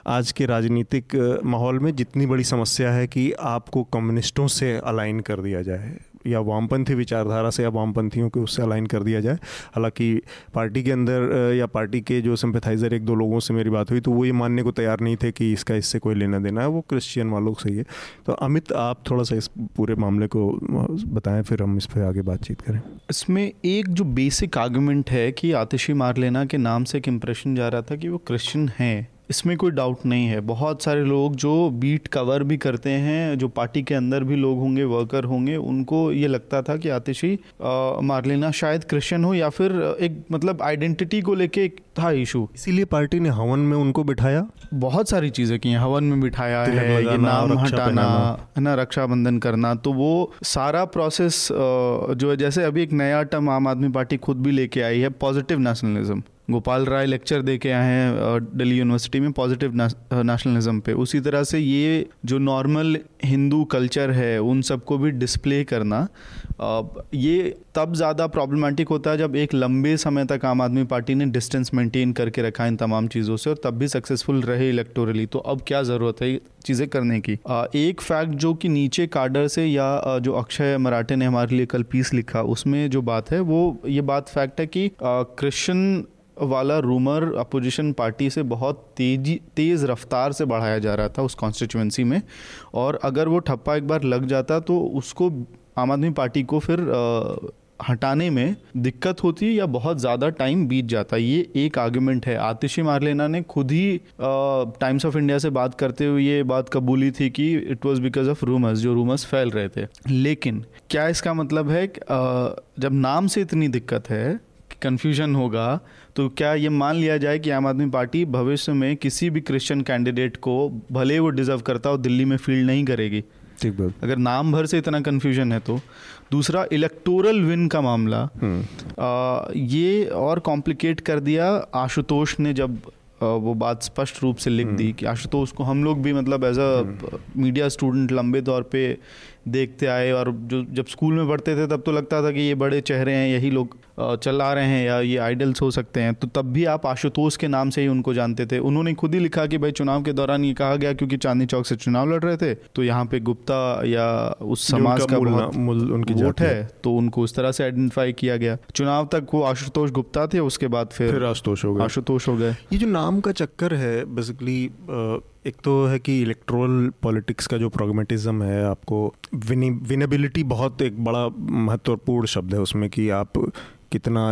आज के राजनीतिक माहौल में जितनी बड़ी समस्या है कि आपको कम्युनिस्टों से अलाइन कर दिया जाए। या वामपंथी विचारधारा से या वामपंथियों के उससे अलाइन कर दिया जाए। हालाँकि पार्टी के अंदर या पार्टी के जो सिंपथाइज़र एक दो लोगों से मेरी बात हुई तो वो ये मानने को तैयार नहीं थे कि इसका इससे कोई लेना देना है। वो क्रिश्चियन वालों से ही है। तो अमित, आप थोड़ा सा इस पूरे मामले को बताएँ, फिर हम इस पर आगे बातचीत करें। इसमें एक जो बेसिक आर्गूमेंट है कि आतिशी मार लेना के नाम से एक इम्प्रेशन जा रहा था कि वो क्रिश्चियन हैं। इसमें कोई डाउट नहीं है। बहुत सारे लोग जो बीट कवर भी करते हैं जो पार्टी के अंदर भी लोग होंगे वर्कर होंगे उनको ये लगता था कि आतिशी मार्लिना शायद क्रिश्चियन हो या फिर एक मतलब आइडेंटिटी को लेके एक था इशू इसीलिए पार्टी ने हवन में उनको बिठाया। बहुत सारी चीज़ें की हैं। हवन में बिठाया है ये नाम हटाना है ना रक्षाबंधन करना। तो वो सारा प्रोसेस जो है जैसे अभी एक नया टर्म आम आदमी पार्टी खुद भी लेके आई है positive nationalism Gopal Rai lecture दे के आए हैं दिल्ली यूनिवर्सिटी में पॉजिटिव नेशनलिज्म पे। उसी तरह से ये जो नॉर्मल हिंदू कल्चर है, उन सबको भी डिस्प्ले करना ये तब ज़्यादा प्रॉब्लमेटिक होता है जब एक लंबे समय तक आम आदमी पार्टी ने डिस्टेंस मेंटेन करके रखा इन तमाम चीज़ों से, और तब भी सक्सेसफुल रहे इलेक्टोरली तो अब क्या ज़रूरत है चीज़ें करने की? एक फैक्ट जो कि नीचे कार्डर से या जो अक्षय मराठे ने हमारे लिए कल पीस लिखा, उसमें जो बात है, वो ये बात फैक्ट है कि क्रिश्चियन वाला रूमर अपोजिशन पार्टी से बहुत तेज़ी तेज़ रफ्तार से बढ़ाया जा रहा था उस कॉन्स्टिट्यूंसी में। और अगर वो ठप्पा एक बार लग जाता तो उसको आम आदमी पार्टी को फिर आ, हटाने में दिक्कत होती या बहुत ज़्यादा टाइम बीत जाता। ये एक आर्ग्यूमेंट है। आतिशी मारलेना ने खुद ही टाइम्स ऑफ़ इंडिया से बात करते हुए ये बात कबूली थी कि it was because of rumours जो रूमर्स फैल रहे थे। लेकिन क्या इसका मतलब है आ, जब नाम से इतनी दिक्कत है कन्फ्यूज़न होगा तो क्या ये मान लिया जाए कि आम आदमी पार्टी भविष्य में किसी भी क्रिश्चियन कैंडिडेट को भले वो डिजर्व करता हो दिल्ली में फ़ील्ड नहीं करेगी? ठीक बात। अगर नाम भर से इतना कन्फ्यूज़न है तो। दूसरा इलेक्टोरल विन का मामला। हम्म। आ, ये और कॉम्प्लिकेट कर दिया आशुतोष ने जब वो बात स्पष्ट रूप से लिख दी हम्म। कि आशुतोष को हम लोग भी मतलब एज अ मीडिया स्टूडेंट लंबे तौर पे देखते आए और जो जब स्कूल में पढ़ते थे तब तो लगता था कि ये बड़े चेहरे हैं यही लोग चला रहे हैं या ये आइडल्स हो सकते हैं। तो तब भी आप आशुतोष के नाम से ही उनको जानते थे। उन्होंने खुद ही लिखा कि भाई चुनाव के दौरान ये कहा गया क्योंकि चांदनी चौक से चुनाव लड़ रहे थे तो यहाँ पे गुप्ता या उस समाज का बहुत उनकी वोट है तो उनको उस तरह से आइडेंटिफाई किया गया। चुनाव तक वो आशुतोष गुप्ता थे उसके बाद फिर आशुतोष हो गए। आशुतोष हो गए। ये जो नाम का चक्कर है बेसिकली एक तो है कि इलेक्ट्रोल पॉलिटिक्स का जो प्रोग्मेटिज्म है, आपको विनी विनेबिलिटी बहुत एक बड़ा महत्वपूर्ण शब्द है उसमें कि आप कितना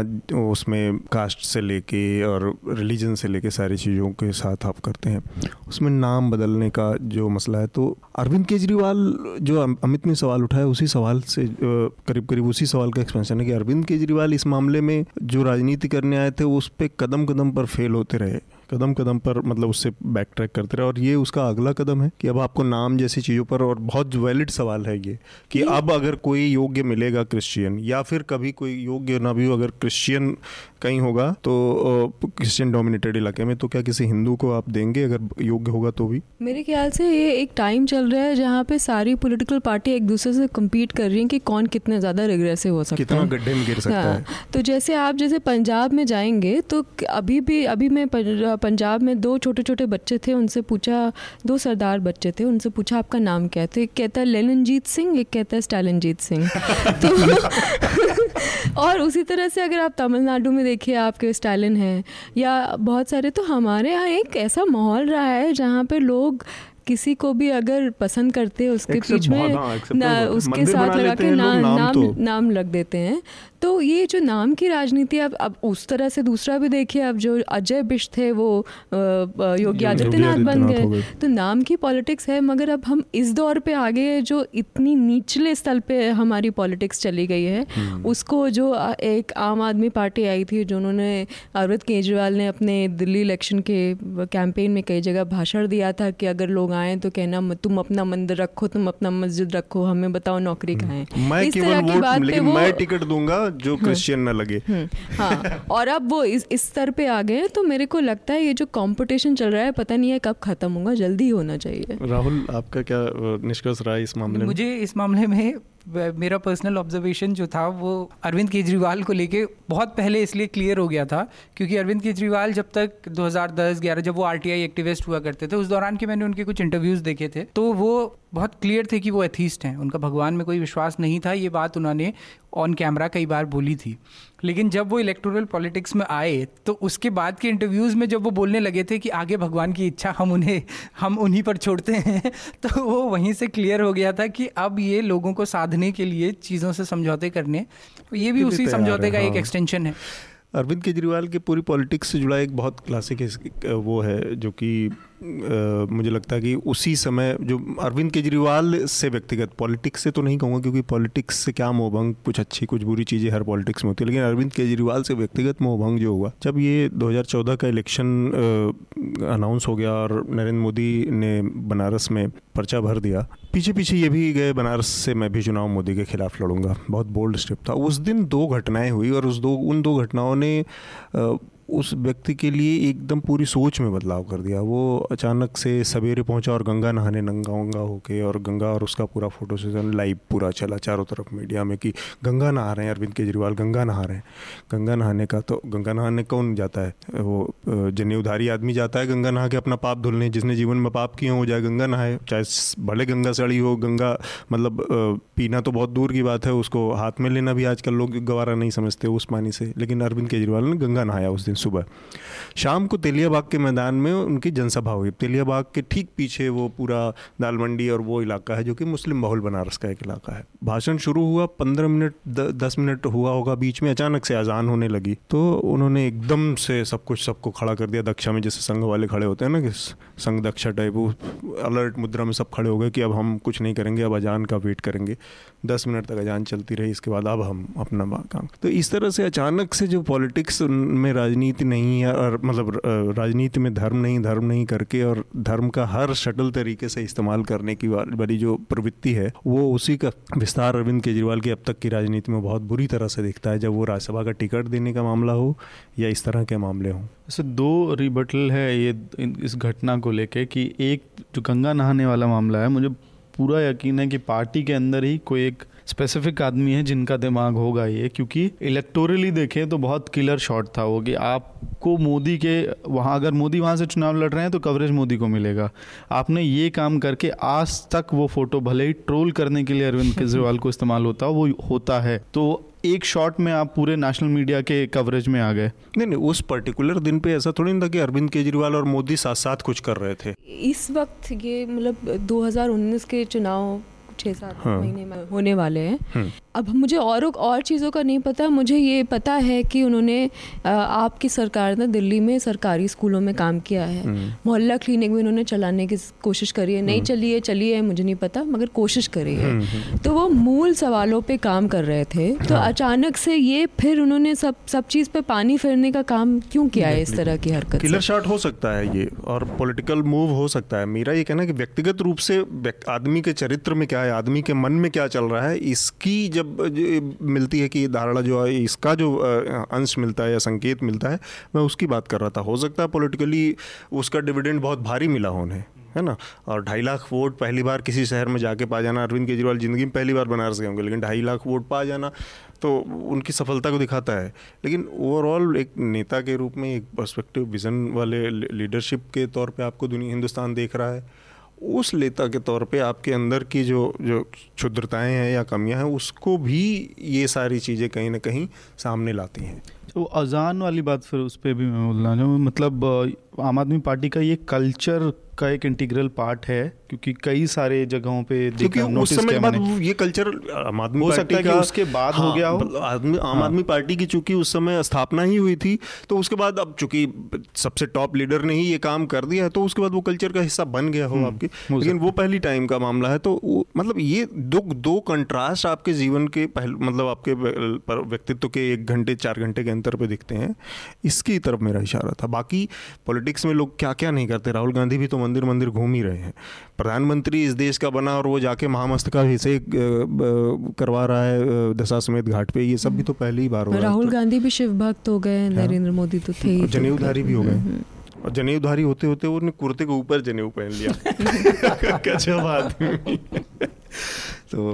उसमें कास्ट से लेके और रिलीजन से लेके सारी चीज़ों के साथ आप करते हैं। उसमें नाम बदलने का जो मसला है तो अरविंद केजरीवाल जो अमित ने सवाल उठाया, उसी सवाल से करीब करीब उसी सवाल का एक्सपेंशन है कि अरविंद केजरीवाल इस मामले में जो राजनीति करने आए थे, उस पर कदम कदम पर फेल होते रहे। कदम कदम पर मतलब उससे बैक ट्रैक करते रहे। और ये उसका अगला कदम है कि अब आपको नाम जैसी चीज़ों पर और बहुत वैलिड सवाल है ये कि अब अगर कोई योग्य मिलेगा क्रिश्चियन या फिर कभी कोई योग्य ना भी हो अगर क्रिश्चियन कहीं होगा तो क्रिश्चियन डोमिनेटेड इलाके में तो क्या किसी हिंदू को आप देंगे अगर योग्य होगा तो भी? मेरे ख्याल से ये एक टाइम चल रहा है जहाँ पे सारी पॉलिटिकल पार्टी एक दूसरे से कम्पीट कर रही है कि कौन कितने ज़्यादा रिग्रेसिव हो सकता कितना गड्ढे में गिर सकता हाँ, है। तो जैसे आप जैसे पंजाब में जाएँगे तो अभी भी अभी मैं पंजाब में दो छोटे छोटे बच्चे थे उनसे पूछा दो सरदार बच्चे थे उनसे पूछा आपका नाम क्या है? तो एक कहता है लेननजीत सिंह एक कहता है स्टालिनजीत सिंह। तो और उसी तरह से अगर आप तमिलनाडु में देखिए आपके स्टालिन हैं या बहुत सारे तो हमारे यहाँ एक ऐसा माहौल रहा है जहाँ पे लोग किसी को भी अगर पसंद करते हैं उसके बीच में हाँ, ना उसके साथ लगा के ना, नाम तो। नाम लग देते हैं। तो ये जो नाम की राजनीति अब अब उस तरह से दूसरा भी देखिए अब जो अजय बिश थे वो योगी आदित्यनाथ बन गए। तो नाम की पॉलिटिक्स है मगर अब हम इस दौर पे आ आगे जो इतनी निचले स्थल पे हमारी पॉलिटिक्स चली गई है हम्म। उसको जो एक आम आदमी पार्टी आई थी जो उन्होंने अरविंद केजरीवाल ने अपने दिल्ली इलेक्शन के कैंपेन में कई जगह भाषण दिया था कि अगर लोग आए तो कहना तुम अपना मंदिर रखो तुम अपना मस्जिद रखो हमें बताओ नौकरी कहाँ है? इस तरह की बात पे वो मैं टिकट दूँगा जो क्रिश्चियन न लगे। हाँ और अब वो इस इस स्तर पे आ गए हैं तो मेरे को लगता है ये जो कंपटीशन चल रहा है पता नहीं है कब खत्म होगा जल्दी होना चाहिए। राहुल आपका क्या निष्कर्ष रहा इस मामले में? मुझे इस मामले में मेरा पर्सनल ऑब्जर्वेशन जो था वो अरविंद केजरीवाल को लेके बहुत पहले इसलिए क्लियर हो गया था क्योंकि अरविंद केजरीवाल जब तक 2010-11 जब वो आरटीआई एक्टिविस्ट हुआ करते थे उस दौरान के मैंने उनके कुछ इंटरव्यूज़ देखे थे तो वो बहुत क्लियर थे कि वो एथीस्ट हैं उनका भगवान में कोई विश्वास नहीं था ये बात उन्होंने ऑन कैमरा कई बार बोली थी लेकिन जब वो इलेक्टोरल पॉलिटिक्स में आए तो उसके बाद के इंटरव्यूज़ में जब वो बोलने लगे थे कि आगे भगवान की इच्छा हम उन्हें हम उन्हीं पर छोड़ते हैं तो वो वहीं से क्लियर हो गया था कि अब ये लोगों को साधने के लिए चीज़ों से समझौते करने ये भी उसी समझौते है, का एक हाँ। एक्सटेंशन है अरविंद केजरीवाल की पूरी पॉलिटिक्स से जुड़ा एक बहुत क्लासिक वो है जो कि मुझे लगता है कि उसी समय जो अरविंद केजरीवाल से व्यक्तिगत, पॉलिटिक्स से तो नहीं कहूँगा क्योंकि पॉलिटिक्स से क्या मोहभंग, कुछ अच्छी, कुछ बुरी चीज़ें हर पॉलिटिक्स में होती है, लेकिन अरविंद केजरीवाल से व्यक्तिगत मोहभंग जो हुआ, जब ये 2014 का इलेक्शन अनाउंस हो गया और नरेंद्र मोदी ने बनारस में पर्चा भर दिया पीछे पीछे ये भी गए बनारस से मैं भी चुनाव मोदी के खिलाफ लड़ूँगा। बहुत बोल्ड स्टेप था। उस दिन दो घटनाएँ हुई और उस दो, उन दो घटनाओं ने उस व्यक्ति के लिए एकदम पूरी सोच में बदलाव कर दिया। वो अचानक से सवेरे पहुँचा और गंगा नहाने नंगा वंगा होके और गंगा और उसका पूरा फ़ोटो सेशन लाइव पूरा चला चारों तरफ़ मीडिया में कि गंगा नहा रहे हैं, अरविंद केजरीवाल, गंगा नहा रहे हैं। गंगा नहाने का तो गंगा नहाने कौन जाता है? वो जनेऊधारी आदमी जाता है गंगा नहा के अपना पाप धुलने, जिसने जीवन में पाप किए हो जाए गंगा नहाए, चाहे भले गंगा सड़ी हो, गंगा मतलब पीना तो बहुत दूर की बात है, उसको हाथ में लेना भी आजकल लोग गवारा नहीं समझते उस पानी से। लेकिन अरविंद केजरीवाल ने गंगा नहाया उस दिन। सुबह। शाम को तेलियाबाग के मैदान में उनकी जनसभा हुई। तेलियाबाग के ठीक पीछे वो पूरा दाल मंडी और वो इलाका है जो कि मुस्लिम बहुल बनारस का एक इलाका है। भाषण शुरू हुआ पंद्रह मिनट द, दस मिनट हुआ होगा बीच में अचानक से अजान होने लगी। तो उन्होंने एकदम से सब कुछ सबको खड़ा कर दिया। दक्षा में जैसे संघ वाले खड़े होते हैं ना कि संघ दक्षा टाइप वो अलर्ट मुद्रा में सब खड़े हो गए कि अब हम कुछ नहीं करेंगे अब अजान का वेट करेंगे। दस मिनट तक अजान चलती रही इसके बाद अब हम अपना काम। तो इस तरह से अचानक से जो पॉलिटिक्स में राजनीति नहीं है और मतलब राजनीति में धर्म नहीं धर्म नहीं करके और धर्म का हर शटल तरीके से इस्तेमाल करने की वाली जो प्रवृत्ति है, वो उसी का विस्तार अरविंद केजरीवाल की अब तक की राजनीति में बहुत बुरी तरह से दिखता है, जब वो राज्यसभा का टिकट देने का मामला हो या इस तरह के मामले हों। ऐसे दो रिबटल है ये इस घटना को लेके कि एक जो गंगा नहाने वाला मामला है, मुझे पूरा यकीन है कि पार्टी के अंदर ही कोई एक स्पेसिफिक आदमी है जिनका दिमाग होगा ये क्योंकि इलेक्टोरली देखें तो बहुत किलर शॉट था वो कि आपको मोदी के वहाँ अगर मोदी वहाँ से चुनाव लड़ रहे हैं तो कवरेज मोदी को मिलेगा। आपने ये काम करके आज तक वो फ़ोटो भले ही ट्रोल करने के लिए अरविंद केजरीवाल को इस्तेमाल होता वो होता है। तो एक शॉट में आप पूरे नेशनल मीडिया के कवरेज में आ गए। नहीं नहीं उस पर्टिकुलर दिन पे ऐसा थोड़ी नहीं था कि अरविंद केजरीवाल और मोदी साथ साथ कुछ कर रहे थे। इस वक्त ये मतलब 2019 के चुनाव छः सात हाँ। महीने में होने वाले हैं। हम्म। अब मुझे और और चीज़ों का नहीं पता। मुझे ये पता है कि उन्होंने आपकी सरकार ने दिल्ली में सरकारी स्कूलों में काम किया है। हम्म। मोहल्ला क्लिनिक भी उन्होंने चलाने की कोशिश करी है। नहीं चली है चली है मुझे नहीं पता मगर कोशिश करी हम्म, है तो वो मूल सवालों पे काम कर रहे थे। तो हाँ। अचानक से ये फिर उन्होंने सब सब चीज़ पे पानी फेरने का काम क्यों किया है इस तरह की हरकत किलर शॉट हो सकता है ये और पॉलिटिकल मूव हो सकता है। मेरा ये कहना है कि व्यक्तिगत रूप से आदमी के चरित्र में क्या है, आदमी के मन में क्या चल रहा है, इसकी जब मिलती है कि धारणा जो है, इसका जो अंश मिलता है या संकेत मिलता है, मैं उसकी बात कर रहा था। हो सकता है पॉलिटिकली उसका डिविडेंड बहुत भारी मिला हो उन्हें, है ना? और ढाई लाख वोट पहली बार किसी शहर में जाके पा जाना, अरविंद केजरीवाल ज़िंदगी में पहली बार बनारस गए होंगे, लेकिन ढाई लाख वोट पा जाना तो उनकी सफलता को दिखाता है। लेकिन ओवरऑल एक नेता के रूप में, एक पर्सपेक्टिव विजन वाले लीडरशिप के तौर पे आपको दुनिया, हिंदुस्तान देख रहा है। उस लेता के तौर पे आपके अंदर की जो जो क्षुद्रताएँ हैं या कमियाँ हैं, उसको भी ये सारी चीज़ें कहीं ना कहीं सामने लाती हैं। तो अजान वाली बात फिर उस पर भी मैं बोलना चाहूँ मतलब आम आदमी पार्टी का ये कल्चर का एक इंटीग्रल पार्ट है क्योंकि कई सारे जगहों पे क्योंकि उस समय बाद ये कल्चर आम आदमी हो पार्टी सकता है कि उसके बाद हाँ, हो गया हो। आदमी आम आदमी हाँ। पार्टी की चूँकि उस समय स्थापना ही हुई थी तो उसके बाद अब चूँकि सबसे टॉप लीडर ने ही ये काम कर दिया है तो उसके बाद वो कल्चर का हिस्सा बन गया हो आपके। लेकिन वो पहली टाइम का मामला है तो मतलब ये दो दो कंट्रास्ट आपके जीवन के पहले मतलब आपके व्यक्तित्व के एक घंटे चार घंटे के अंतर पे दिखते हैं। इसकी तरफ़ मेरा इशारा था। बाकी पॉलिटिक्स में लोग क्या क्या नहीं करते? राहुल गांधी भी तो मंदिर मंदिर घूम ही रहे हैं। प्रधानमंत्री इस देश का बना और वो जाके महामस्तका हिस्से करवा रहा है दशा समेत घाट पे ये सब भी तो पहली ही बार हो रहा राहुल गांधी भी शिव भक्त हो गए हाँ। नरेंद्र मोदी तो थे तो जनेऊधारी भी हो गए। हम्म। और जनेऊधारी होते होते उन्होंने कुर्ते के ऊपर जनेऊ पहन लिया। गजब आदमी। तो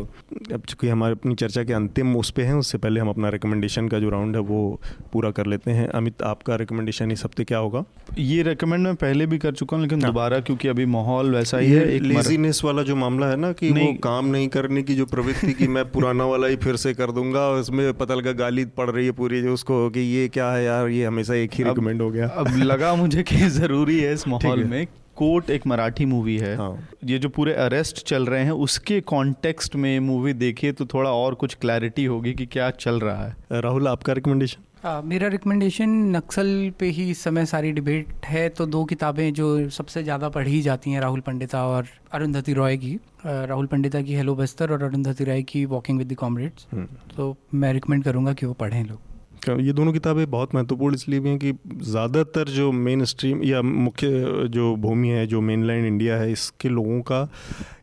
अब चूँकि हमारे अपनी चर्चा के अंतिम उस पर हैं उससे पहले हम अपना रिकमेंडेशन का जो राउंड है वो पूरा कर लेते हैं। अमित आपका रिकमेंडेशन इस हफ़्ते क्या होगा? ये रिकमेंड मैं पहले भी कर चुका हूँ लेकिन हाँ। दोबारा क्योंकि अभी माहौल वैसा ही है एक लेजीनेस वाला जो मामला है ना कि वो काम नहीं करने की जो प्रवृत्ति की मैं पुराना वाला ही फिर से कर दूँगा उसमें पता लगा गाली पड़ रही है पूरी जो उसको कि ये क्या है यार ये हमेशा एक ही रिकमेंड हो गया। अब लगा मुझे कि ज़रूरी है इस माहौल में कोर्ट एक मराठी मूवी है। हाँ। ये जो पूरे अरेस्ट चल रहे हैं उसके कॉन्टेक्स्ट में मूवी देखिए तो थोड़ा और कुछ क्लैरिटी होगी कि क्या चल रहा है। राहुल आपका रिकमेंडेशन मेरा रिकमेंडेशन नक्सल पे ही इस समय सारी डिबेट है तो दो किताबें जो सबसे ज़्यादा पढ़ी जाती हैं राहुल पंडिता और अरुंधति रॉय की। राहुल पंडिता की हेलो बस्तर और अरुंधति रॉय की वॉकिंग विद द कॉमरेड्स तो मैं रिकमेंड करूँगा कि वो पढ़ें लोग। ये दोनों किताबें बहुत महत्वपूर्ण इसलिए भी हैं कि ज़्यादातर जो मेन स्ट्रीम या मुख्य जो भूमि है जो मेन लैंड इंडिया है इसके लोगों का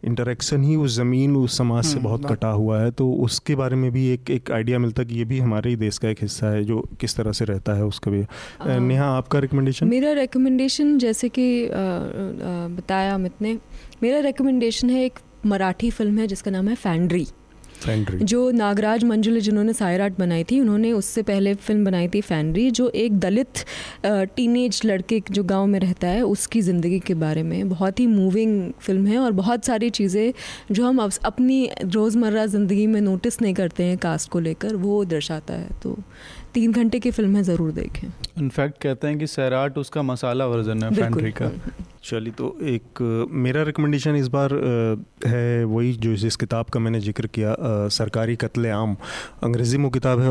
इंटरेक्शन ही उस ज़मीन उस समाज से हम्म, बहुत कटा हुआ है। तो उसके बारे में भी एक एक आइडिया मिलता है कि ये भी हमारे ही देश का एक हिस्सा है जो किस तरह से रहता है उसका भी। नेहा आपका रिकमेंडेशन मेरा रिकमेंडेशन जैसे कि बताया अमित ने मेरा रिकमेंडेशन है एक मराठी फ़िल्म है जिसका नाम है फैंड्री जो नागराज मंजुल जिन्होंने सायराट बनाई थी उन्होंने उससे पहले फ़िल्म बनाई थी फैनरी जो एक दलित टीनेज लड़के जो गाँव में रहता है उसकी ज़िंदगी के बारे में। बहुत ही मूविंग फ़िल्म है और बहुत सारी चीज़ें जो हम अपनी रोज़मर्रा ज़िंदगी में नोटिस नहीं करते हैं कास्ट को लेकर वो दर्शाता है। तो तीन घंटे की फ़िल्म है ज़रूर देखें। इनफैक्ट कहते हैं कि सैराट उसका मसाला वर्जन है फैंट्री का। चलिए तो एक, मेरा रिकमेंडेशन इस बार है वही जो जिस किताब का मैंने ज़िक्र किया सरकारी कत्ल आम अंग्रेज़ी में किताब है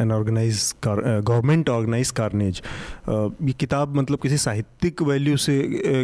an organize government organize carnage. ये किताब मतलब किसी साहित्यिक वैल्यू से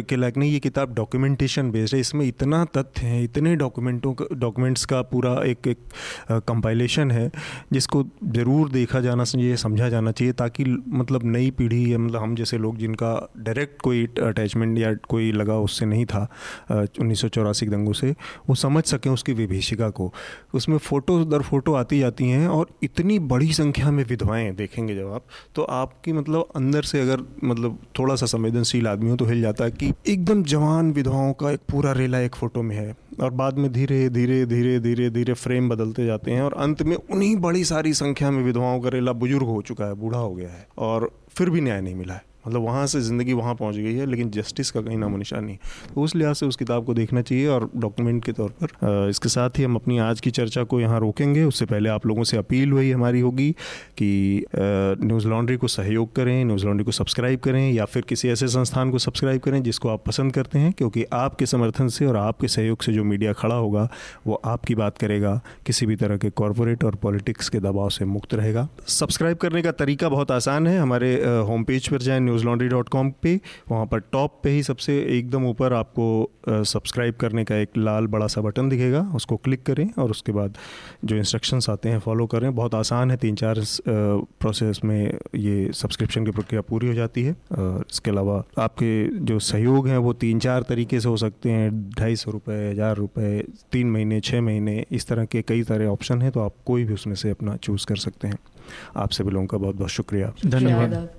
के लायक नहीं, ये किताब डॉक्यूमेंटेशन बेस्ड है। इसमें इतना तथ्य हैं, इतने डॉक्यूमेंटों का डॉक्यूमेंट्स का पूरा एक एक कंपाइलेशन है, जिसको ज़रूर देखा जाना चाहिए, समझा जाना चाहिए, ताकि मतलब नई पीढ़ी मतलब हम जैसे लोग जिनका डायरेक्ट कोई अटैचमेंट या कोई लगा उससे नहीं था उन्नीस सौ दंगों से, वो समझ सकें उसकी विभीषिका को। उसमें फ़ोटो दर फ़ोटो आती जाती हैं और इतनी बड़ी संख्या में विधवाएँ देखेंगे जब आप तो आपकी मतलब अंदर से अगर मतलब थोड़ा सा संवेदनशील आदमी हो तो हिल जाता है कि एकदम जवान विधवाओं का एक पूरा रेला एक फ़ोटो में है और बाद में धीरे धीरे धीरे धीरे धीरे फ्रेम बदलते जाते हैं और अंत में उन्हीं बड़ी सारी संख्या में विधवाओं का रेला बुज़ुर्ग हो चुका है, बूढ़ा हो गया है और फिर भी न्याय नहीं मिला है। मतलब वहाँ से ज़िंदगी वहाँ पहुँच गई है, लेकिन जस्टिस का कहीं नामो निशान नहीं। तो उस लिहाज से उस किताब को देखना चाहिए और डॉक्यूमेंट के तौर पर इसके साथ ही हम अपनी आज की चर्चा को यहाँ रोकेंगे। उससे पहले आप लोगों से अपील वही हमारी होगी कि न्यूज़ लॉन्ड्री को सहयोग करें, न्यूज़ लॉन्ड्री को सब्सक्राइब करें या फिर किसी ऐसे संस्थान को सब्सक्राइब करें जिसको आप पसंद करते हैं, क्योंकि आपके समर्थन से और आपके सहयोग से जो मीडिया खड़ा होगा, वो आपकी बात करेगा। किसी भी तरह के कॉरपोरेट और पॉलिटिक्स के दबाव से मुक्त रहेगा। सब्सक्राइब करने का तरीका बहुत आसान है। हमारे होम पेज पर जाएँ, न्यूज़ लॉन्ड्री डॉट कॉम पर वहाँ पर टॉप पे ही सबसे एकदम ऊपर आपको सब्सक्राइब करने का एक लाल बड़ा सा बटन दिखेगा उसको क्लिक करें और उसके बाद जो इंस्ट्रक्शंस आते हैं फॉलो करें बहुत आसान है तीन चार प्रोसेस में ये सब्सक्रिप्शन की प्रक्रिया पूरी हो जाती है। और इसके अलावा आपके जो सहयोग हैं वो तीन चार तरीके से हो सकते हैं। ढाई सौ रुपये हज़ार रुपये तीन महीने छः महीने इस तरह के कई सारे ऑप्शन हैं तो आप कोई भी उसमें से अपना चूज़ कर सकते हैं। आप सभी लोगों का बहुत बहुत शुक्रिया धन्यवाद।